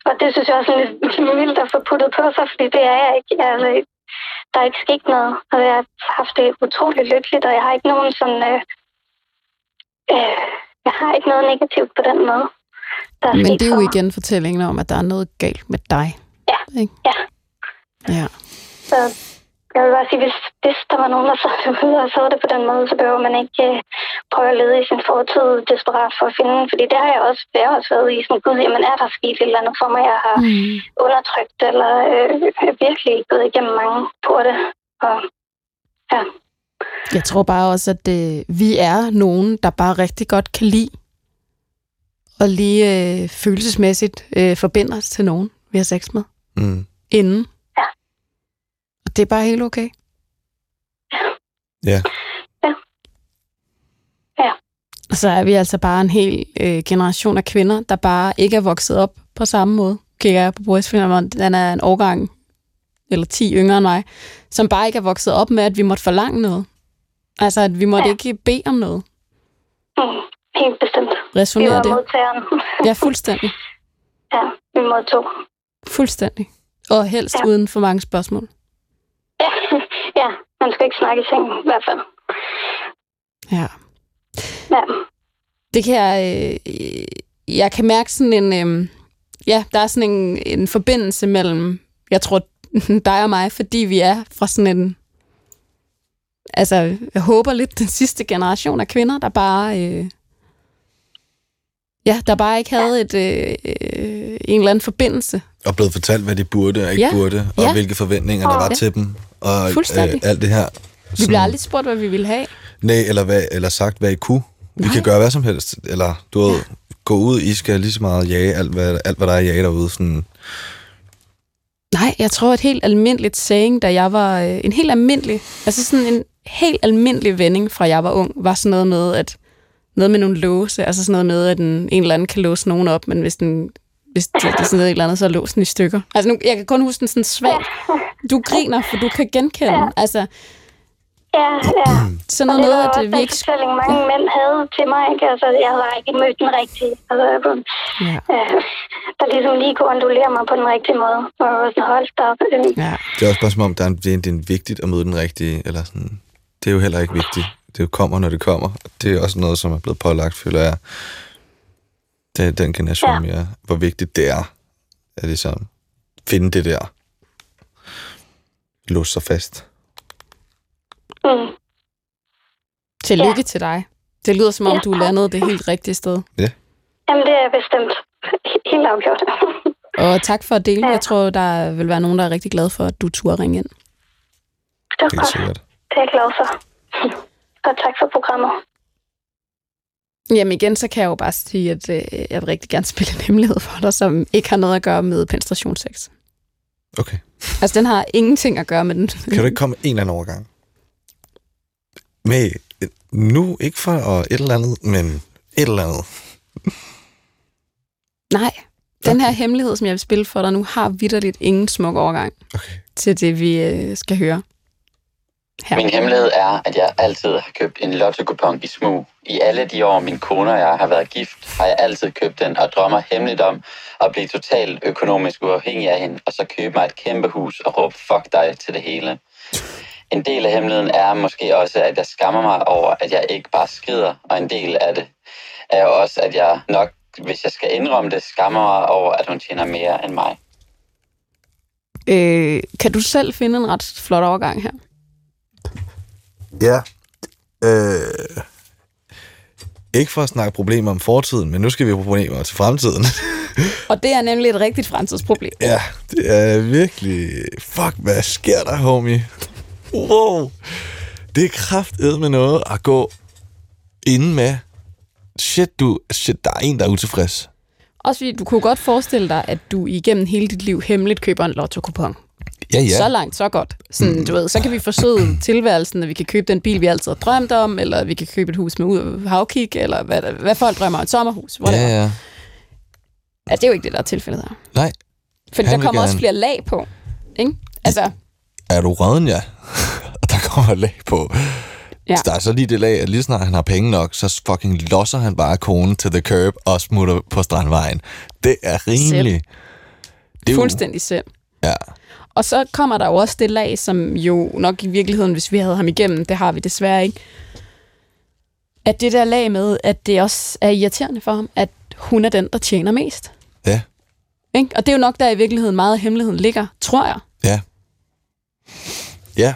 Og det synes jeg også er lidt vildt at få puttet på sig, fordi det er jeg ikke. Altså, der er ikke sket noget, og jeg har haft det utroligt lykkeligt, og jeg har ikke nogen sådan... Øh, øh, jeg har ikke noget negativt på den måde. Der er Men det er jo igen fortællingen om, at der er noget galt med dig. Ja, Ikke? ja. Ja. Så jeg vil bare sige, hvis, hvis der var nogen, der sad derude og så det på den måde, så behøver man ikke øh, prøve at lede i sin fortid desperat for at finde. Fordi det har jeg også, det har jeg også været i. Sådan, gud, jamen er der sket et eller andet for mig, jeg har Mm. undertrykt, eller øh, virkelig gået igennem mange porte. Og, ja. Jeg tror bare også, at øh, vi er nogen, der bare rigtig godt kan lide og lige øh, følelsesmæssigt øh, forbinde os til nogen, vi har sex med, Mm. inden. Ja. Det er bare helt okay. Ja. Og så er vi altså bare en hel øh, generation af kvinder, der bare ikke er vokset op på samme måde. Kigger jeg på brystfilmen, den er en årgang eller 10 yngre end mig, som bare ikke er vokset op med, at vi måtte forlange noget. Altså, at vi måtte Ja. ikke bede om noget. Mm, helt bestemt. Resonerer det? modtageren. Ja, fuldstændig. ja, vi modtog. Fuldstændig. Og helst ja. Ja. uden for mange spørgsmål. Ja, ja, man skal ikke snakke i sengen, i hvert fald. Ja. Ja. Det kan jeg... Øh, jeg kan mærke sådan en... Øh, ja, der er sådan en, en forbindelse mellem, jeg tror, dig og mig, fordi vi er fra sådan en... Altså, jeg håber lidt den sidste generation af kvinder, der bare... Øh, ja, der bare ikke havde et, øh, øh, en eller anden forbindelse. Og blevet fortalt, hvad de burde og ikke Ja. burde, og Ja. hvilke forventninger der var Ja. til dem, og øh, alt det her. Vi bliver aldrig spurgt, hvad vi ville have. Nej, eller, hvad, eller sagt, hvad I kunne. Vi Nej. kan gøre hvad som helst. Eller du ved, gå ud, I skal lige så meget jage alt, hvad, alt, hvad der er at jage derude. Sådan, Nej, jeg tror et helt almindeligt saying, da jeg var øh, en helt almindelig, altså sådan en helt almindelig vending fra jeg var ung, var sådan noget med, at noget med nogle låse, altså sådan noget med, at en, en eller anden kan låse nogen op, men hvis den, hvis det, det er sådan noget et eller andet, så er låsen i stykker. Altså nu, jeg kan kun huske den sådan svagt. Du griner, for du kan genkende. Ja. Altså, Ja, ja. sådan Og noget det med, var at også det, vi ikke... fortælling, mange mænd havde til mig. Ikke? Altså, jeg havde ikke mødt den rigtige. Altså, jeg blev, Ja. øh, der ligesom lige kunne ondulere mig på den rigtige måde. Og jeg var sådan, hold da op. Øh, Ja. Det er også bare som om, der er en, det, er, det er vigtigt at møde den rigtige, eller sådan. Det er jo heller ikke vigtigt. Det kommer, når det kommer. Det er også noget, som er blevet pålagt, føler jeg. Det er den generation Ja. mere, hvor vigtigt det er. At ligesom finde det der. Låse sig fast. Mm. Tillykke Ja. til dig. Det lyder som om, Ja. du landede det helt rigtige sted. Jamen, det er bestemt helt afgjort. Og tak for at dele. Ja. Jeg tror, der vil være nogen, der er rigtig glade for, at du turde ringe ind. Det Helt godt. Det er jeg glad for. Og tak for programmet. Jamen igen, så kan jeg jo bare sige, at øh, jeg vil rigtig gerne spille en hemmelighed for dig, som ikke har noget at gøre med penetrationssex. Okay. Altså, den har ingenting at gøre med den. Kan du ikke komme en eller anden overgang? Med nu, ikke for at et eller andet, men et eller andet. Nej. Den her hemmelighed, som jeg vil spille for dig nu, har vidderligt ingen smuk overgang Okay. til det, vi øh, skal høre. Her. Min hemmelighed er, at jeg altid har købt en lotto i smug. I alle de år, min kone og jeg har været gift, har jeg altid købt den og drømmer hemmeligt om at blive totalt økonomisk uafhængig af hende, og så købe mig et kæmpe hus og råbe fuck dig til det hele. En del af hemmeligheden er måske også, at jeg skammer mig over, at jeg ikke bare skrider, og en del af det er jo også, at jeg nok, hvis jeg skal indrømme det, skammer mig over, at hun tjener mere end mig. Øh, kan du selv finde en ret flot overgang her? Ja. Øh, ikke for at snakke problemer om fortiden, men nu skal vi have problemer til fremtiden. Og det er nemlig et rigtigt fremtidsproblem. ja, det er virkelig... Fuck, hvad sker der, homie? Wow. Det er kraftedet med noget at gå inden med. Shit, du, shit, der er en, der er utilfreds. Også fordi du kunne godt forestille dig, at du igennem hele dit liv hemmeligt køber en lotto-kupon. Ja, ja. Så langt, så godt. Sådan, mm. du ved, så kan vi forsøge tilværelsen, at vi kan købe den bil, vi altid har drømt om, eller vi kan købe et hus med ud havkig, eller hvad, hvad folk drømmer om, et sommerhus. ja, Whatever. ja. Altså, det er jo ikke det, der er tilfældet her. Nej, Fordi Han der kommer også gerne. flere lag på. Ikke? Altså, er du røden, ja? Der kommer lag på. Ja. Ja. Der er så lige det lag, at lige snart han har penge nok, så fucking losser han bare konen til the curb og smutter på strandvejen. Det er rimeligt. Det er jo- fuldstændig selv. Ja. Og så kommer der jo også det lag, som jo nok i virkeligheden, hvis vi havde ham igennem, det har vi desværre ikke, at det der lag med, at det også er irriterende for ham, at hun er den, der tjener mest. Ja. Ikke? Og det er jo nok der i virkeligheden meget af hemmeligheden ligger, tror jeg. Ja. Ja.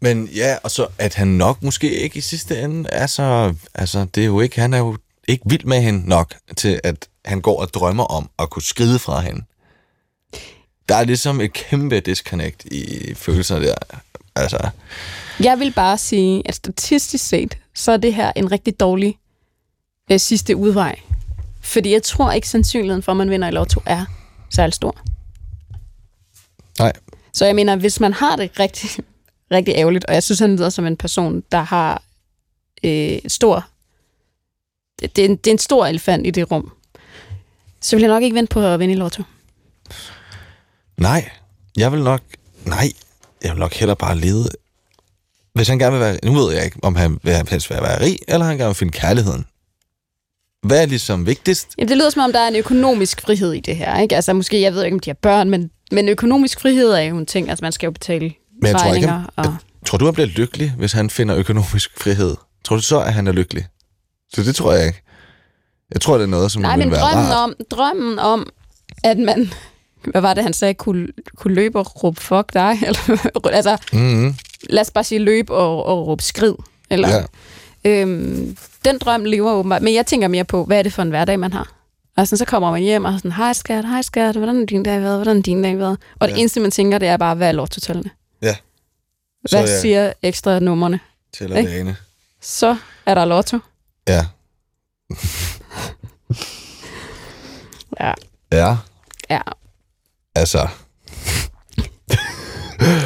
Men ja, og så at han nok måske ikke i sidste ende er så... Altså, det er jo ikke... Han er jo ikke vild med hende nok til, at han går og drømmer om at kunne skride fra hende. Der er ligesom et kæmpe disconnect i følelserne der. Altså, Jeg vil bare sige, at statistisk set, så er det her en rigtig dårlig øh, sidste udvej. Fordi jeg tror ikke, sandsynligheden for, at man vinder i lotto er særlig stor. nej. Så jeg mener, hvis man har det rigtig, rigtig ærgerligt, og jeg synes, han lyder som en person, der har øh, stor... Det, det, er en, det er en stor elefant i det rum. Så vil jeg nok ikke vente på at vinde i lotto. Nej, jeg vil nok... Nej, jeg vil nok hellere bare lede... Hvis han gerne vil være... Nu ved jeg ikke, om han vil helst være, være rig, eller han gerne vil finde kærligheden. Hvad er ligesom vigtigst? Jamen, det lyder som om, der er en økonomisk frihed i det her. Ikke? Altså, måske, jeg ved ikke, om de har børn, men, men økonomisk frihed er jo en ting. Altså, man skal jo betale Men jeg tror ikke, regninger. han, og... jeg, tror du, han bliver lykkelig, hvis han finder økonomisk frihed? Tror du så, at han er lykkelig? Så det tror jeg ikke. Jeg tror, det er noget, som Nej, vil men drømmen rart. om, drømmen om, at man... Hvad var det, han sagde? Kunne, kunne løbe og råbe fuck dig? Eller, altså, Mm-hmm. lad os bare sige løb og, og råbe skrid. Eller, Ja. øhm, den drøm lever åbenbart. Men jeg tænker mere på, hvad er det for en hverdag, man har? Og sådan, så kommer man hjem og sådan, hej skat, hej skat, hvordan er din dag været, hvordan er din dag været? Og det Ja. eneste, man tænker, det er bare, hvad er lortotallene? Ja. Hvad Så, ja. siger ekstra nummerne? Tæller Ikke? dagene. Så er der lotto. Ja. Ja. Ja, ja. Altså...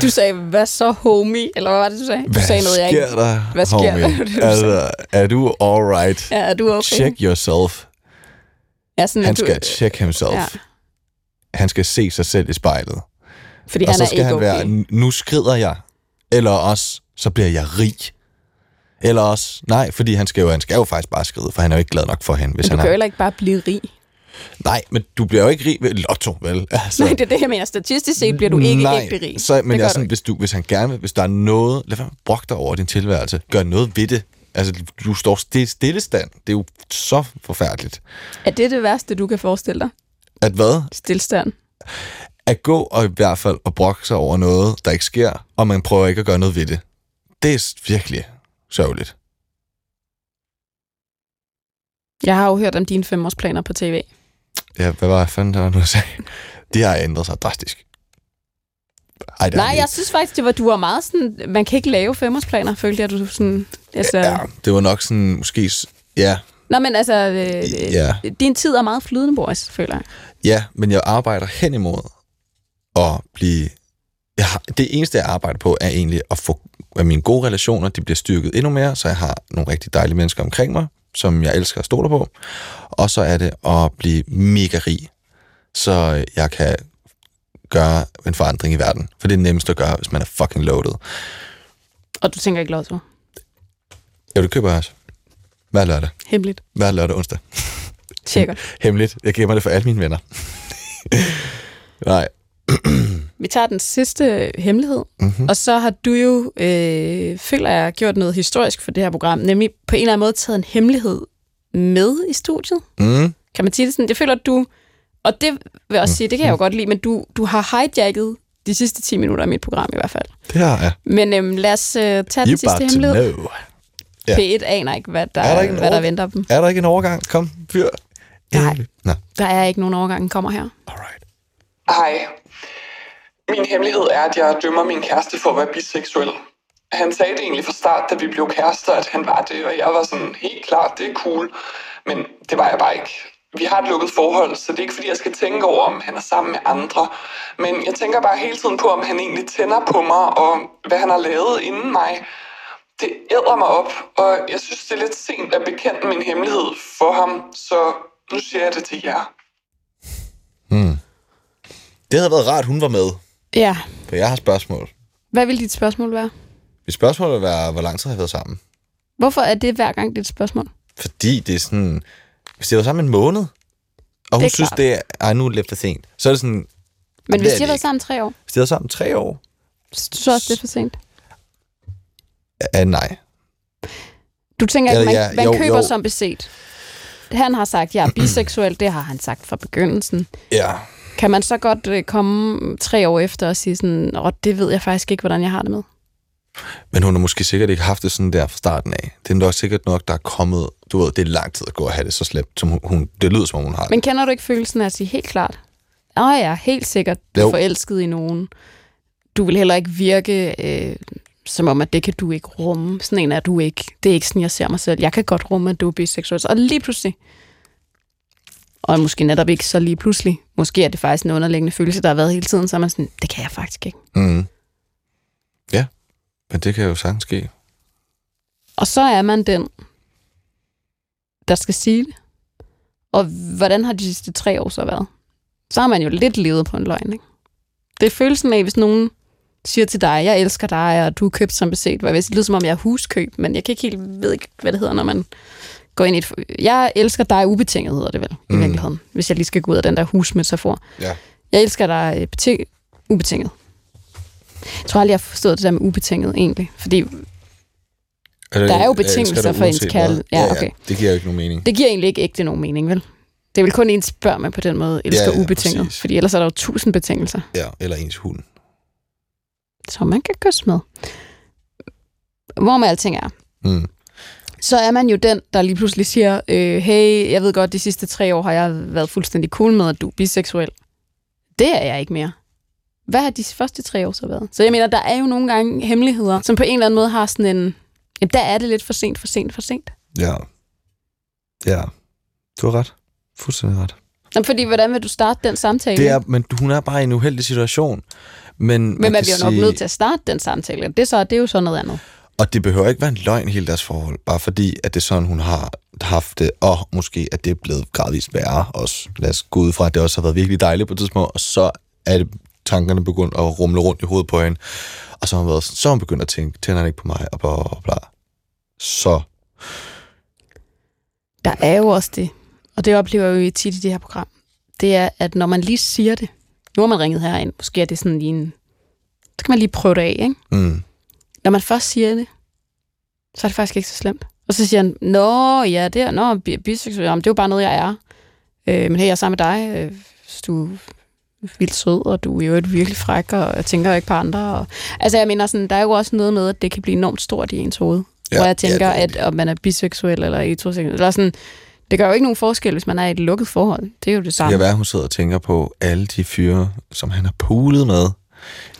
Du sagde, hvad så homie? Eller hvad var det, du sagde? Du Hvad sagde noget, jeg ikke... der, Hvad sker homie? der? Det altså, er du alright? Ja, er du okay? Check yourself. Ja, sådan, Han du, skal check himself. Ja. han skal se sig selv i spejlet. Fordi og han så er skal ikke han okay. være, "N- nu skrider jeg. Eller også, så bliver jeg rig. Eller også, nej, fordi han skal jo, han skal jo faktisk bare skride, for han er jo ikke glad nok for hende, hvis Men du han kan jo er. heller ikke bare blive rig. Nej, men du bliver jo ikke rig ved lotto, vel? Altså, Nej, det er det, jeg mener. Statistisk set bliver du ikke nej, ægte rig. Så, men det jeg er sådan, hvis, du, hvis han gerne vil, hvis der er noget, lad være at brokke dig over din tilværelse. Gør noget ved det. Altså, du står sti- stillestand. Det er jo så forfærdeligt. Er det det værste, du kan forestille dig? At hvad? Stilstand. At gå og i hvert fald og brokke sig over noget, der ikke sker, og man prøver ikke at gøre noget ved det. Det er virkelig sørgeligt. Jeg har jo hørt om dine femårsplaner på tv. Ja, hvad var fanden der var nu, sagde? De har ændret sig drastisk. Ej, det Nej, jeg synes faktisk, det var, du var meget sådan... Man kan ikke lave femårsplaner, følte jeg, du sådan... Altså, Ja, det var nok sådan, måske... Ja, Nå, men altså, øh, Ja. din tid er meget flydende, Boris, føler jeg. Ja, men jeg arbejder hen imod at blive... Jeg har, det eneste, jeg arbejder på, er egentlig at få at mine gode relationer, de bliver styrket endnu mere, så jeg har nogle rigtig dejlige mennesker omkring mig, som jeg elsker at stole på. Og så er det at blive mega rig, så jeg kan gøre en forandring i verden. For det er nemmest at gøre, hvis man er fucking loaded. Og du tænker ikke lotto. Ja, det køber jeg også. Hver lørdag. Hemmeligt. Hver lørdag onsdag. Tjekker. Hemmeligt. Jeg gemmer det for alle mine venner. Nej. Vi tager den sidste hemmelighed, Mm-hmm. og så har du jo, øh, føler jeg, gjort noget historisk for det her program, nemlig på en eller anden måde taget en hemmelighed med i studiet. Mm. Kan man sige det sådan? Jeg føler, at du, og det vil jeg også sige, det kan jeg jo godt lide, men du, du har hijacket de sidste 10 minutter af mit program i hvert fald. Det har jeg. Men øhm, lad os øh, tage You den sidste hemmelighed. know. Ja. P1 aner ikke, hvad der, Er der ikke hvad der venter dem. Er der ikke en overgang? Kom, fyr. Nej. Nå, Der er ikke nogen overgang, den kommer her. alright. Hej. Min hemmelighed er, at jeg dømmer min kæreste for at være biseksuel. Han sagde det egentlig fra start, da vi blev kærester, at han var det, og jeg var sådan, helt klart, det er cool. Men det var jeg bare ikke. Vi har et lukket forhold, så det er ikke fordi, jeg skal tænke over, om han er sammen med andre. Men jeg tænker bare hele tiden på, om han egentlig tænder på mig, og hvad han har lavet inden mig. Det æder mig op, og jeg synes, det er lidt sent at bekende min hemmelighed for ham, så nu siger jeg det til jer. Hmm. Det havde været rart, hun var med, Ja. for jeg har spørgsmål. Hvad vil dit spørgsmål være? Mit spørgsmål vil være, hvor lang tid har jeg været sammen? Hvorfor er det hver gang dit spørgsmål? Fordi det er sådan... Hvis jeg var sammen en måned, og hun synes, klart. det er ej, nu er det lidt for sent, så er det sådan... Men det hvis de har det været sammen tre år, Hvis de har været sammen tre år, så synes også, det er for sent. ja, nej. Du tænker Ja, man, ja, man jo, køber jo. som beset. Han har sagt, jeg er biseksuel, det har han sagt fra begyndelsen. Ja. Kan man så godt øh, komme tre år efter og sige sådan, åh, det ved jeg faktisk ikke, hvordan jeg har det med? Men hun har måske sikkert ikke haft det sådan der fra starten af. Det er nok sikkert nok, der er kommet... Du ved, det er lang tid at gå og have det så slemt, som hun, det lyder, som om hun har det. Men kender du ikke følelsen af at sige helt klart, åh ja, helt sikkert, du er forelsket i nogen. Du vil heller ikke virke øh, som om, at det kan du ikke rumme. Sådan en er du ikke. Det er ikke sådan, jeg ser mig selv. Jeg kan godt rumme, at du er biseksuel. Og lige pludselig, og måske netop ikke så lige pludselig, måske er det faktisk en underliggende følelse, der har været hele tiden, så er man sådan, det kan jeg faktisk ikke. Mm. Ja, men det kan jo sagtens ske. Og så er man den, der skal sige det. Og hvordan har de sidste tre år så været? Så har man jo lidt levet på en løgn, ikke? Det er følelsen af, hvis nogen siger til dig, jeg elsker dig, og du er købt som beset. Hvor jeg det lyder som om, jeg er huskøb, men jeg kan ikke helt ved ikke, hvad det hedder, når man går ind i et... Jeg elsker dig ubetinget, hedder det vel, i Mm. virkeligheden. Hvis jeg lige skal gå ud af den der husmetafor. Ja. Jeg elsker dig øh, beting- ubetinget. Jeg tror aldrig, jeg har forstået det der med ubetinget, egentlig. Fordi Altså, Der er jo betingelser for ens kærlighed. hvad. Ja, okay. Det giver jo ikke nogen mening. Det giver egentlig ikke ægte nogen mening, vel? Det er vel kun ens børn, man på den måde elsker Ja, ja, ja, ubetinget. præcis. Fordi ellers er der jo tusind betingelser, Ja, eller ens hund. som man kan kysse med. Hvor med alting er. Mm. Så er man jo den, der lige pludselig siger, øh, hey, jeg ved godt, de sidste tre år har jeg været fuldstændig cool med, at du er biseksuel. Det er jeg ikke mere. Hvad har de første tre år så været? Så jeg mener, der er jo nogle gange hemmeligheder, som på en eller anden måde har sådan en... Jamen, der er det lidt for sent, for sent, for sent. Ja. Ja. Du har ret. Fuldstændig ret. Jamen, fordi, hvordan vil du starte den samtale? Det er, men hun er bare i en uheldig situation. Men, Men man bliver jo nok nødt til at starte den samtale. Det, er så, det er jo så noget andet. Og det behøver ikke være en løgn hele deres forhold, bare fordi, at det er sådan, hun har haft det, og måske, at det er blevet gradvist værre også. Lad os gå ud fra, at det også har været virkelig dejligt på et tidspunkt, og så er det tankerne begyndt at rumle rundt i hovedet på hende. Og så har hun, været, så hun begyndt at tænke, tænder han ikke på mig, og bla, bla, bla. Så Der er jo også det, og det oplever jeg jo tit i det her program, det er, at når man lige siger det, nu har man ringet herind, måske er det sådan lige en, så kan man lige prøve det af, ikke? mm, Når man først siger det, så er det faktisk ikke så slemt. Og så siger han, nå, ja, det er, nå, bi- biseksuel, det er jo bare noget, jeg er. Øh, men hey, jeg er sammen med dig, øh, du er vildt sød, og du er jo et virkelig fræk, og jeg tænker ikke på andre. Og, altså, jeg mener sådan, der er jo også noget med, at det kan blive enormt stort i ens hoved. Ja, hvor jeg tænker, ja, at om man er biseksuel eller heteroseksuel, eller sådan, det gør jo ikke nogen forskel, hvis man er i et lukket forhold. Det er jo det det samme. kan være, hun sidder og tænker på alle de fyre, som han har pulet med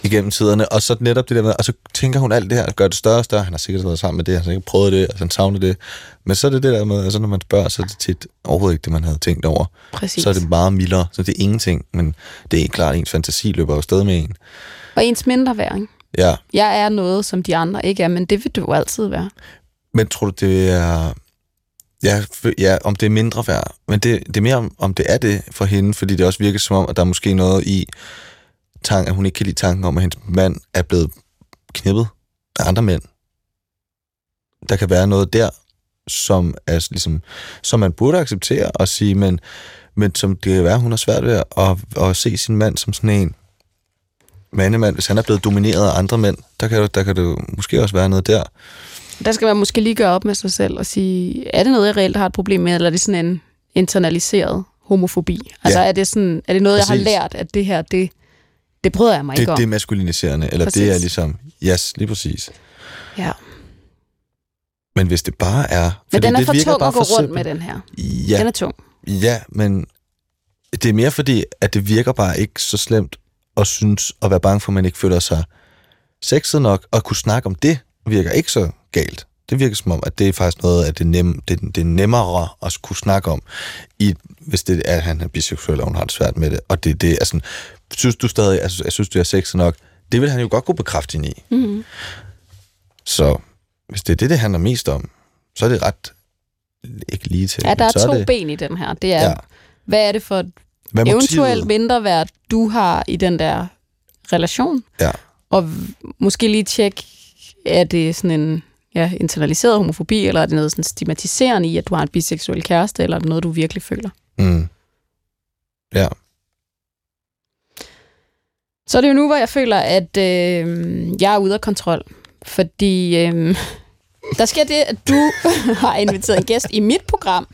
igennem tiderne, og så netop det der med, og så tænker hun alt det her, gør det større og større, han har sikkert været sammen med det, han har sikkert prøvet det, og han savner det, men så er det det der med, altså når man spørger, så er det tit overhovedet ikke det, man havde tænkt over. Præcis. Så er det meget mildere, så det er ingenting, men det er ikke klart, at ens fantasi løber jo sted med en. Og ens mindre værd, ikke? Ja, Jeg er noget, som de andre ikke er, men det vil du jo altid være. men tror du, det er... Ja, ja, om det er mindre værd. Men det, det er mere, om, om det er det for hende, fordi det også virker som om, at der er måske noget i, tank, at hun ikke kan lide tanken om, at hendes mand er blevet knippet af andre mænd. Der kan være noget der, som, er, ligesom, som man burde acceptere og sige, men, men som det kan være, hun har svært ved at, at se sin mand som sådan en mandemand. Hvis han er blevet domineret af andre mænd, der kan, der kan det jo måske også være noget der. Der skal man måske lige gøre op med sig selv og sige, er det noget, jeg reelt har et problem med, eller er det sådan en internaliseret homofobi? Altså Ja. er, det sådan, er det noget, jeg Præcis. har lært, at det her, det, det bryder jeg mig Det, ikke om? det er maskuliniserende, eller Præcis. det er ligesom, yes, lige præcis. Ja. Men hvis det bare er... Men den er det for virker tung bare at gå for rundt med, simpelt. den her. Ja, Den er tung. ja, men det er mere fordi, at det virker bare ikke så slemt at synes at være bange for, at man ikke føler sig sexet nok, og kunne snakke om det virker ikke så galt. Det virker som om, at det er faktisk noget af det, nem, det, det er nemmere at kunne snakke om, i, hvis det er, at han er biseksuel, og hun har det svært med det. Og det, det er sådan, synes du stadig, altså, jeg synes, du er sexet nok, det vil han jo godt kunne bekræfte hende i. Mm-hmm. Så hvis det er det, det handler mest om, så er det ret ikke lige til. Ja, der er to det, ben i den her. Det er, Ja. hvad er det for Hvad er eventuelt mindre værd, du har i den der relation? Ja. Og måske lige tjek, er det sådan en ja, internaliseret homofobi, eller er det noget sådan stigmatiserende i, at du har en biseksuel kæreste, eller er det noget, du virkelig føler? Mm. Ja. Så er det jo nu, hvor jeg føler, at øh, jeg er ude af kontrol. Fordi øh, der sker det, at du har inviteret en gæst i mit program,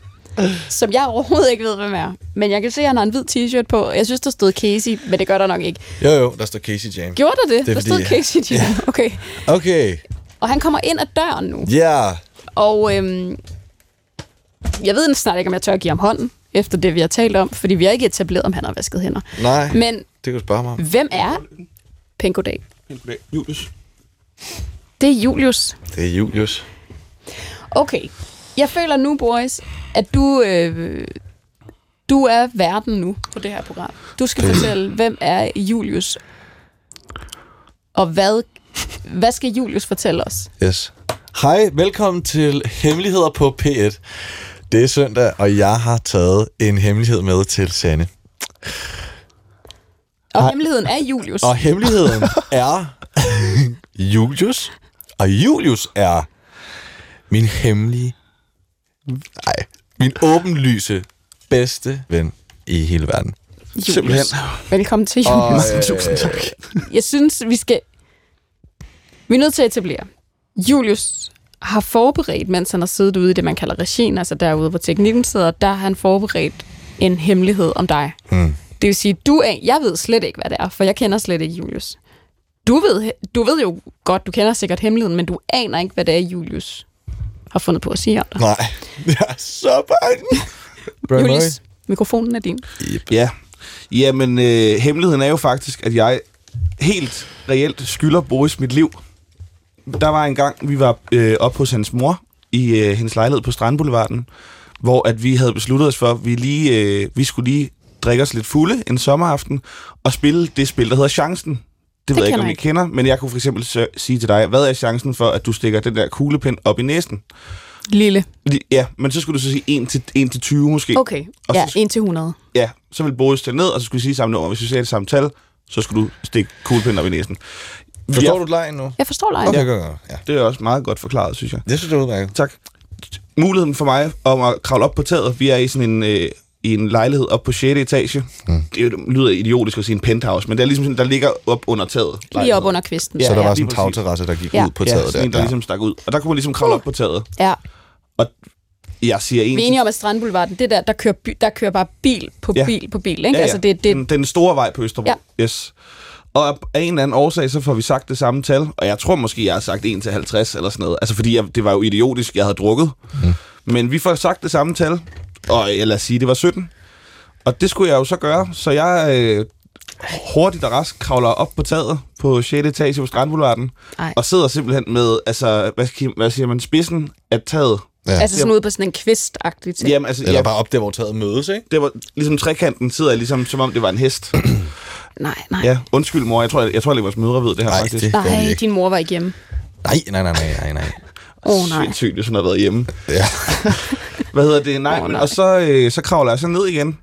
som jeg overhovedet ikke ved, hvem er. Men jeg kan se, at han har en hvid t-shirt på. Jeg synes, der stod Casey, men det gør der nok ikke. Jo, jo, der står Casey Jam. Gjorde der det? Det er der stod fordi- Casey Jam. Okay. Okay, Og han kommer ind ad døren nu. ja. Yeah. Og øhm, jeg ved snart ikke, om jeg tør at give ham hånden, efter det, vi har talt om, fordi vi har ikke etableret, om han har vasket hænder. Nej, Men det kan du spørge mig om. hvem er Penko Dag? Julius. Det er Julius. Det er Julius. Okay. Jeg føler nu, boys, at du, øh, du er verden nu på det her program. Du skal fortælle, hvem er Julius? Og hvad, hvad skal Julius fortælle os? Yes. Hej, velkommen til Hemmeligheder på P1. Det er søndag, og jeg har taget en hemmelighed med til Sanne. Og Hej. hemmeligheden er Julius. Og hemmeligheden er Julius. Og Julius er min hemmelige, nej, min åbenlyse bedste ven i hele verden. Julius. Simpelthen. Velkommen til, Og, Julius. øh, Tusind tak. Jeg synes, vi skal... Vi er nødt til at etablere. Julius har forberedt, mens han har siddet ude i det, man kalder regien, altså derude, hvor teknikken sidder, der har han forberedt en hemmelighed om dig. Mm. Det vil sige, du er, jeg ved slet ikke, hvad det er, for jeg kender slet ikke Julius. Du ved, du ved jo godt, du kender sikkert hemmeligheden, men du aner ikke, hvad det er, Julius har fundet på at sige om dig. Nej, jeg er så bange. Julius, mikrofonen er din. Ja. Jamen, øh, hemmeligheden er jo faktisk, at jeg helt reelt skylder Boris mit liv. Der var en gang, vi var øh, oppe hos hans mor i øh, hendes lejlighed på Strandboulevarden, hvor at vi havde besluttet os for, at vi, lige, øh, vi skulle lige drikke os lidt fulde en sommeraften og spille det spil, der hedder Chancen. Det, ved jeg ikke, om I kender, men jeg kunne for eksempel sige til dig, hvad er chancen for, at du stikker den der kuglepind op i næsen? Lille. Li- Ja, men så skulle du så sige 1 til, 1 til 20 måske. Okay, Og ja, så- 1 til 100. Ja, så vil Boris tage ned, og så skulle I sige samme nummer. Hvis vi sagde det samme tal, så skulle du stikke kuglepinden op i næsen. Forstår Ja. du lejen nu? Jeg forstår dig. Okay, okay. okay. Ja. Det er også meget godt forklaret, synes jeg. Det synes jeg er udmærket. Tak. Muligheden for mig om at kravle op på taget. Vi er i sådan en, øh, i en lejlighed op på 6. etage. Mm. Det lyder idiotisk at sige en penthouse, men det er ligesom sådan, der ligger op under taget. Lige op under kvisten. Så der var lige sådan en tagterrasse, der gik Ja. ud på ja, taget sådan en, der der. ligesom stak ud. Og der kunne man ligesom kravle op på taget. Ja. Og jeg siger en... Vi er enige om, at Strandboulevarden, det der, der kører, by, der kører bare bil på Ja. bil på bil, ikke? Ja, ja. Altså, det, det, Den, den store vej på Østerbro. Ja. Yes. Og af en eller anden årsag, så får vi sagt det samme tal. Og jeg tror måske, jeg har sagt 1 til 50 eller sådan noget. Altså, fordi jeg, det var jo idiotisk, jeg havde drukket. Mm. Men vi får sagt det samme tal. Og ja, lad os sige, det var 17. Og det skulle jeg jo så gøre. Så jeg øh, hurtigt og rask kravler op på taget på 6. etage på Strandboulevarden. Ej. Og sidder simpelthen med, altså, hvad, hvad siger man, spidsen af taget. Ja. altså sådan ude på sådan en kvist-agtig ting. Jamen, altså, Eller ja, bare op der, hvor taget mødes, ikke? det var ligesom trekanten sidder jeg ligesom, som om det var en hest. Nej, nej. Ja, undskyld mor, jeg tror, jeg, jeg tror, at vores mødre ved det her Nej, faktisk. det Nej, din mor var ikke hjemme. Nej, nej, nej, nej, nej, nej. Åh, oh, nej. Sindssygt, hvis hun har været hjemme. Ja. Hvad hedder det? Nej, oh, men, nej. og så, øh, så kravler jeg så ned igen.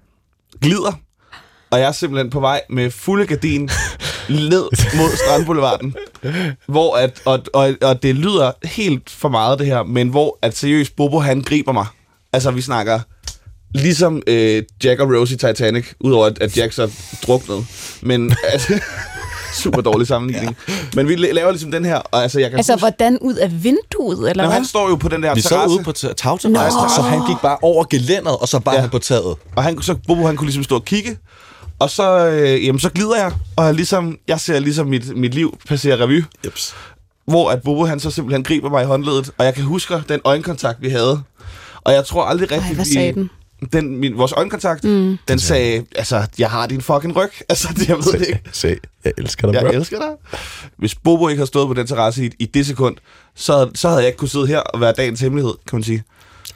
Glider. Og jeg er simpelthen på vej med fulde gardin ned mod Strandboulevarden. Hvor at, og, og, og det lyder helt for meget det her, men hvor at seriøst Bobo han griber mig. Altså vi snakker ligesom øh, Jack og Rose i Titanic, udover at, at Jack så druknede. Men altså, super dårlig sammenligning. Ja. Men vi la- laver ligesom den her, og altså jeg kan Altså, huske, hvordan ud af vinduet, eller Nå, hvad? han står jo på den der Vi sad terrasse. ude på ta- tagterrassen, så han gik bare over gelænderet, og så bare Ja. ja. på taget. Og han, så Bobo, han kunne ligesom stå og kigge. Og så, øh, jamen, så glider jeg, og jeg, ligesom, jeg ser ligesom mit, mit liv passere revy. Jeps. Hvor at Bobo, han så simpelthen griber mig i håndledet. Og jeg kan huske den øjenkontakt, vi havde. Og jeg tror aldrig rigtigt, Ej, hvad vi- sagde den? Den min, vores øjenkontakt, mm. den sagde, altså, jeg har din fucking ryg. Altså, det, jeg ved det ikke. Se, jeg elsker dig, bro. Jeg elsker dig. Hvis Bobo ikke havde stået på den terrasse i, i det sekund, så, så havde jeg ikke kunne sidde her og være dagens hemmelighed, kan man sige.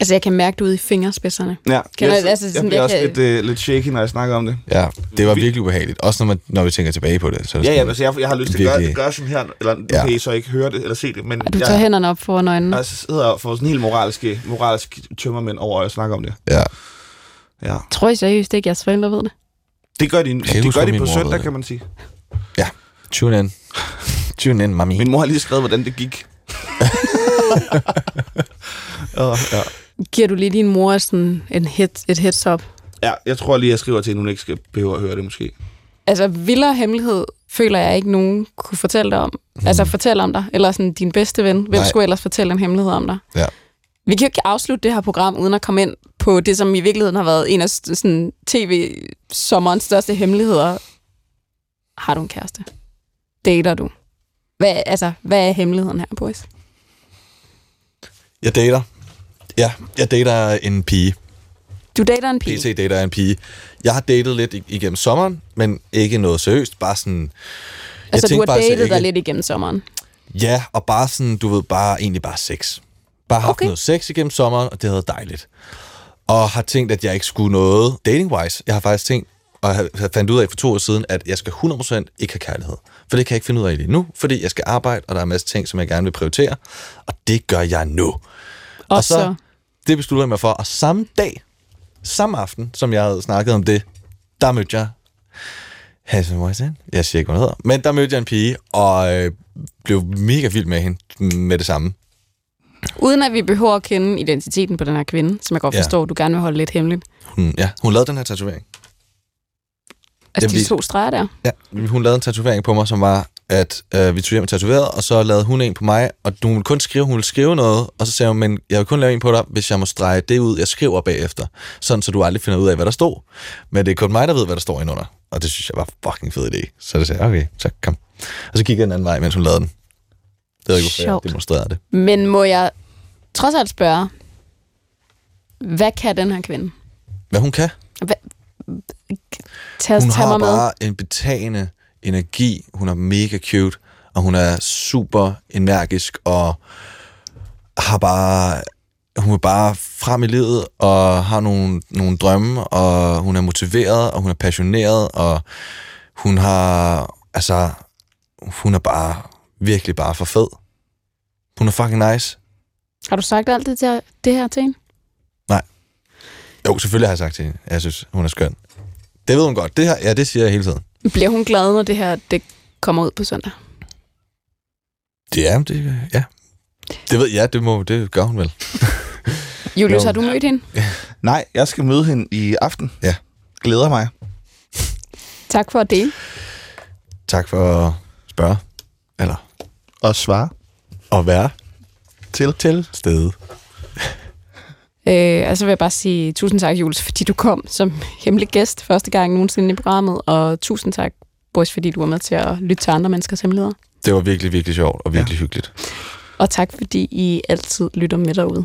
Altså, jeg kan mærke det ude i fingerspidserne. Ja, Kan jeg, jeg- altså, jeg sådan, bliver jeg også kan- lidt, øh, lidt shaky, når jeg snakker om det. Ja, det var virkelig ubehageligt. Også når, man, når vi tænker tilbage på det. Så det Ja, ja, altså jeg, jeg har lyst til at gøre, Virkelig. gøre sådan her, eller nu Ja. I så ikke høre det eller se det, men Du tager jeg, hænderne op foran øjnene. jeg sidder og får sådan helt moralske, moralsk tømmermænd over at snakke om det. Ja. Ja. Tror I seriøst ikke, at jeres forældre ved det? Det gør de, det huske, gør de på mor søndag, kan man sige. ja. Tune in. Tune in, mami. Min mor har lige skrevet, hvordan det gik. oh, ja. Giver du lige din mor sådan en hit, et heads up? ja, jeg tror lige, jeg skriver til hende, hun ikke skal behøve at høre det måske. Altså, vildere hemmelighed føler jeg ikke, nogen kunne fortælle dig om. Mm. Altså, fortælle om dig. Eller sådan din bedste ven. Hvem Nej. skulle ellers fortælle en hemmelighed om dig? Ja. Vi kan jo ikke afslutte det her program, uden at komme ind på det, som i virkeligheden har været en af sådan, tv-sommerens største hemmeligheder. Har du en kæreste? Dater du? Hvad, altså, hvad er hemmeligheden her, boys? Jeg dater. Ja, jeg dater en pige. Du dater en pige. PT dater en pige. Jeg har datet lidt ig- igennem sommeren, men ikke noget seriøst. Bare sådan... altså, du tænkte har jeg datet dig ikke- lidt igennem sommeren. Ja, og bare sådan, du ved, bare egentlig bare sex. Bare haft Okay. noget sex igennem sommeren, og det havde været dejligt. Og har tænkt, at jeg ikke skulle noget dating-wise. Jeg har faktisk tænkt, og jeg har fandt ud af for to år siden, at jeg skal 100% ikke have kærlighed. For det kan jeg ikke finde ud af lige nu, fordi jeg skal arbejde, og der er en masse ting, som jeg gerne vil prioritere. Og det gør jeg nu. Og, Og så, så- Det besluttede jeg mig for, og samme dag, samme aften, som jeg havde snakket om det, der mødte jeg Hazel Moisan. Jeg siger ikke, hvad hun hedder. Men der mødte jeg en pige, og øh, blev mega vild med hende med det samme. Uden at vi behøver at kende identiteten på den her kvinde, som jeg godt Ja. forstår, du gerne vil holde lidt hemmeligt. Hun, ja, hun lavede den her tatovering. Altså, Det de to streger der. Ja, hun lavede en tatovering på mig, som var, at øh, vi tog hjem og tatoverede, og så lavede hun en på mig, og hun ville kun skrive, hun ville skrive noget, og så sagde hun, men jeg vil kun lave en på dig, hvis jeg må strege det ud, jeg skriver bagefter, sådan så du aldrig finder ud af, hvad der stod. Men det er kun mig, der ved, hvad der står indunder. Og det synes jeg var fucking fed idé. Så det sagde jeg, okay, så kom. Og så kiggede jeg den anden vej, mens hun lavede den. Det ved ikke, hvorfor jeg Sjovt. demonstrerede det. Men må jeg trods alt spørge, hvad kan den her kvinde? Hvad hun kan? Tag, Hun tag har mig med. bare en betagende energi. Hun er mega cute, og hun er super energisk, og har bare... Hun er bare frem i livet, og har nogle, nogle drømme, og hun er motiveret, og hun er passioneret, og hun har... Altså, hun er bare, virkelig bare for fed. Hun er fucking nice. Har du sagt alt det, til, det her til hende? Jo, selvfølgelig har jeg sagt til hende, at jeg synes, hun er skøn. Det ved hun godt. Det her, ja, det siger jeg hele tiden. Bliver hun glad, når det her det kommer ud på søndag? Det er, det, ja. Det ved jeg, det, må, det gør hun vel. Julius, har du mødt hende? Nej, jeg skal møde hende i aften. Ja. Glæder mig. Tak for at dele. Tak for at spørge. Eller Og svare at være til. til stede. Øh, altså vil jeg bare sige tusind tak, Jules, fordi du kom som hemmelig gæst første gang nogensinde i programmet, og tusind tak, Boris, fordi du var med til at lytte til andre menneskers hemmeligheder. Det var virkelig, virkelig sjovt og virkelig ja. hyggeligt. Og tak, fordi I altid lytter med derude.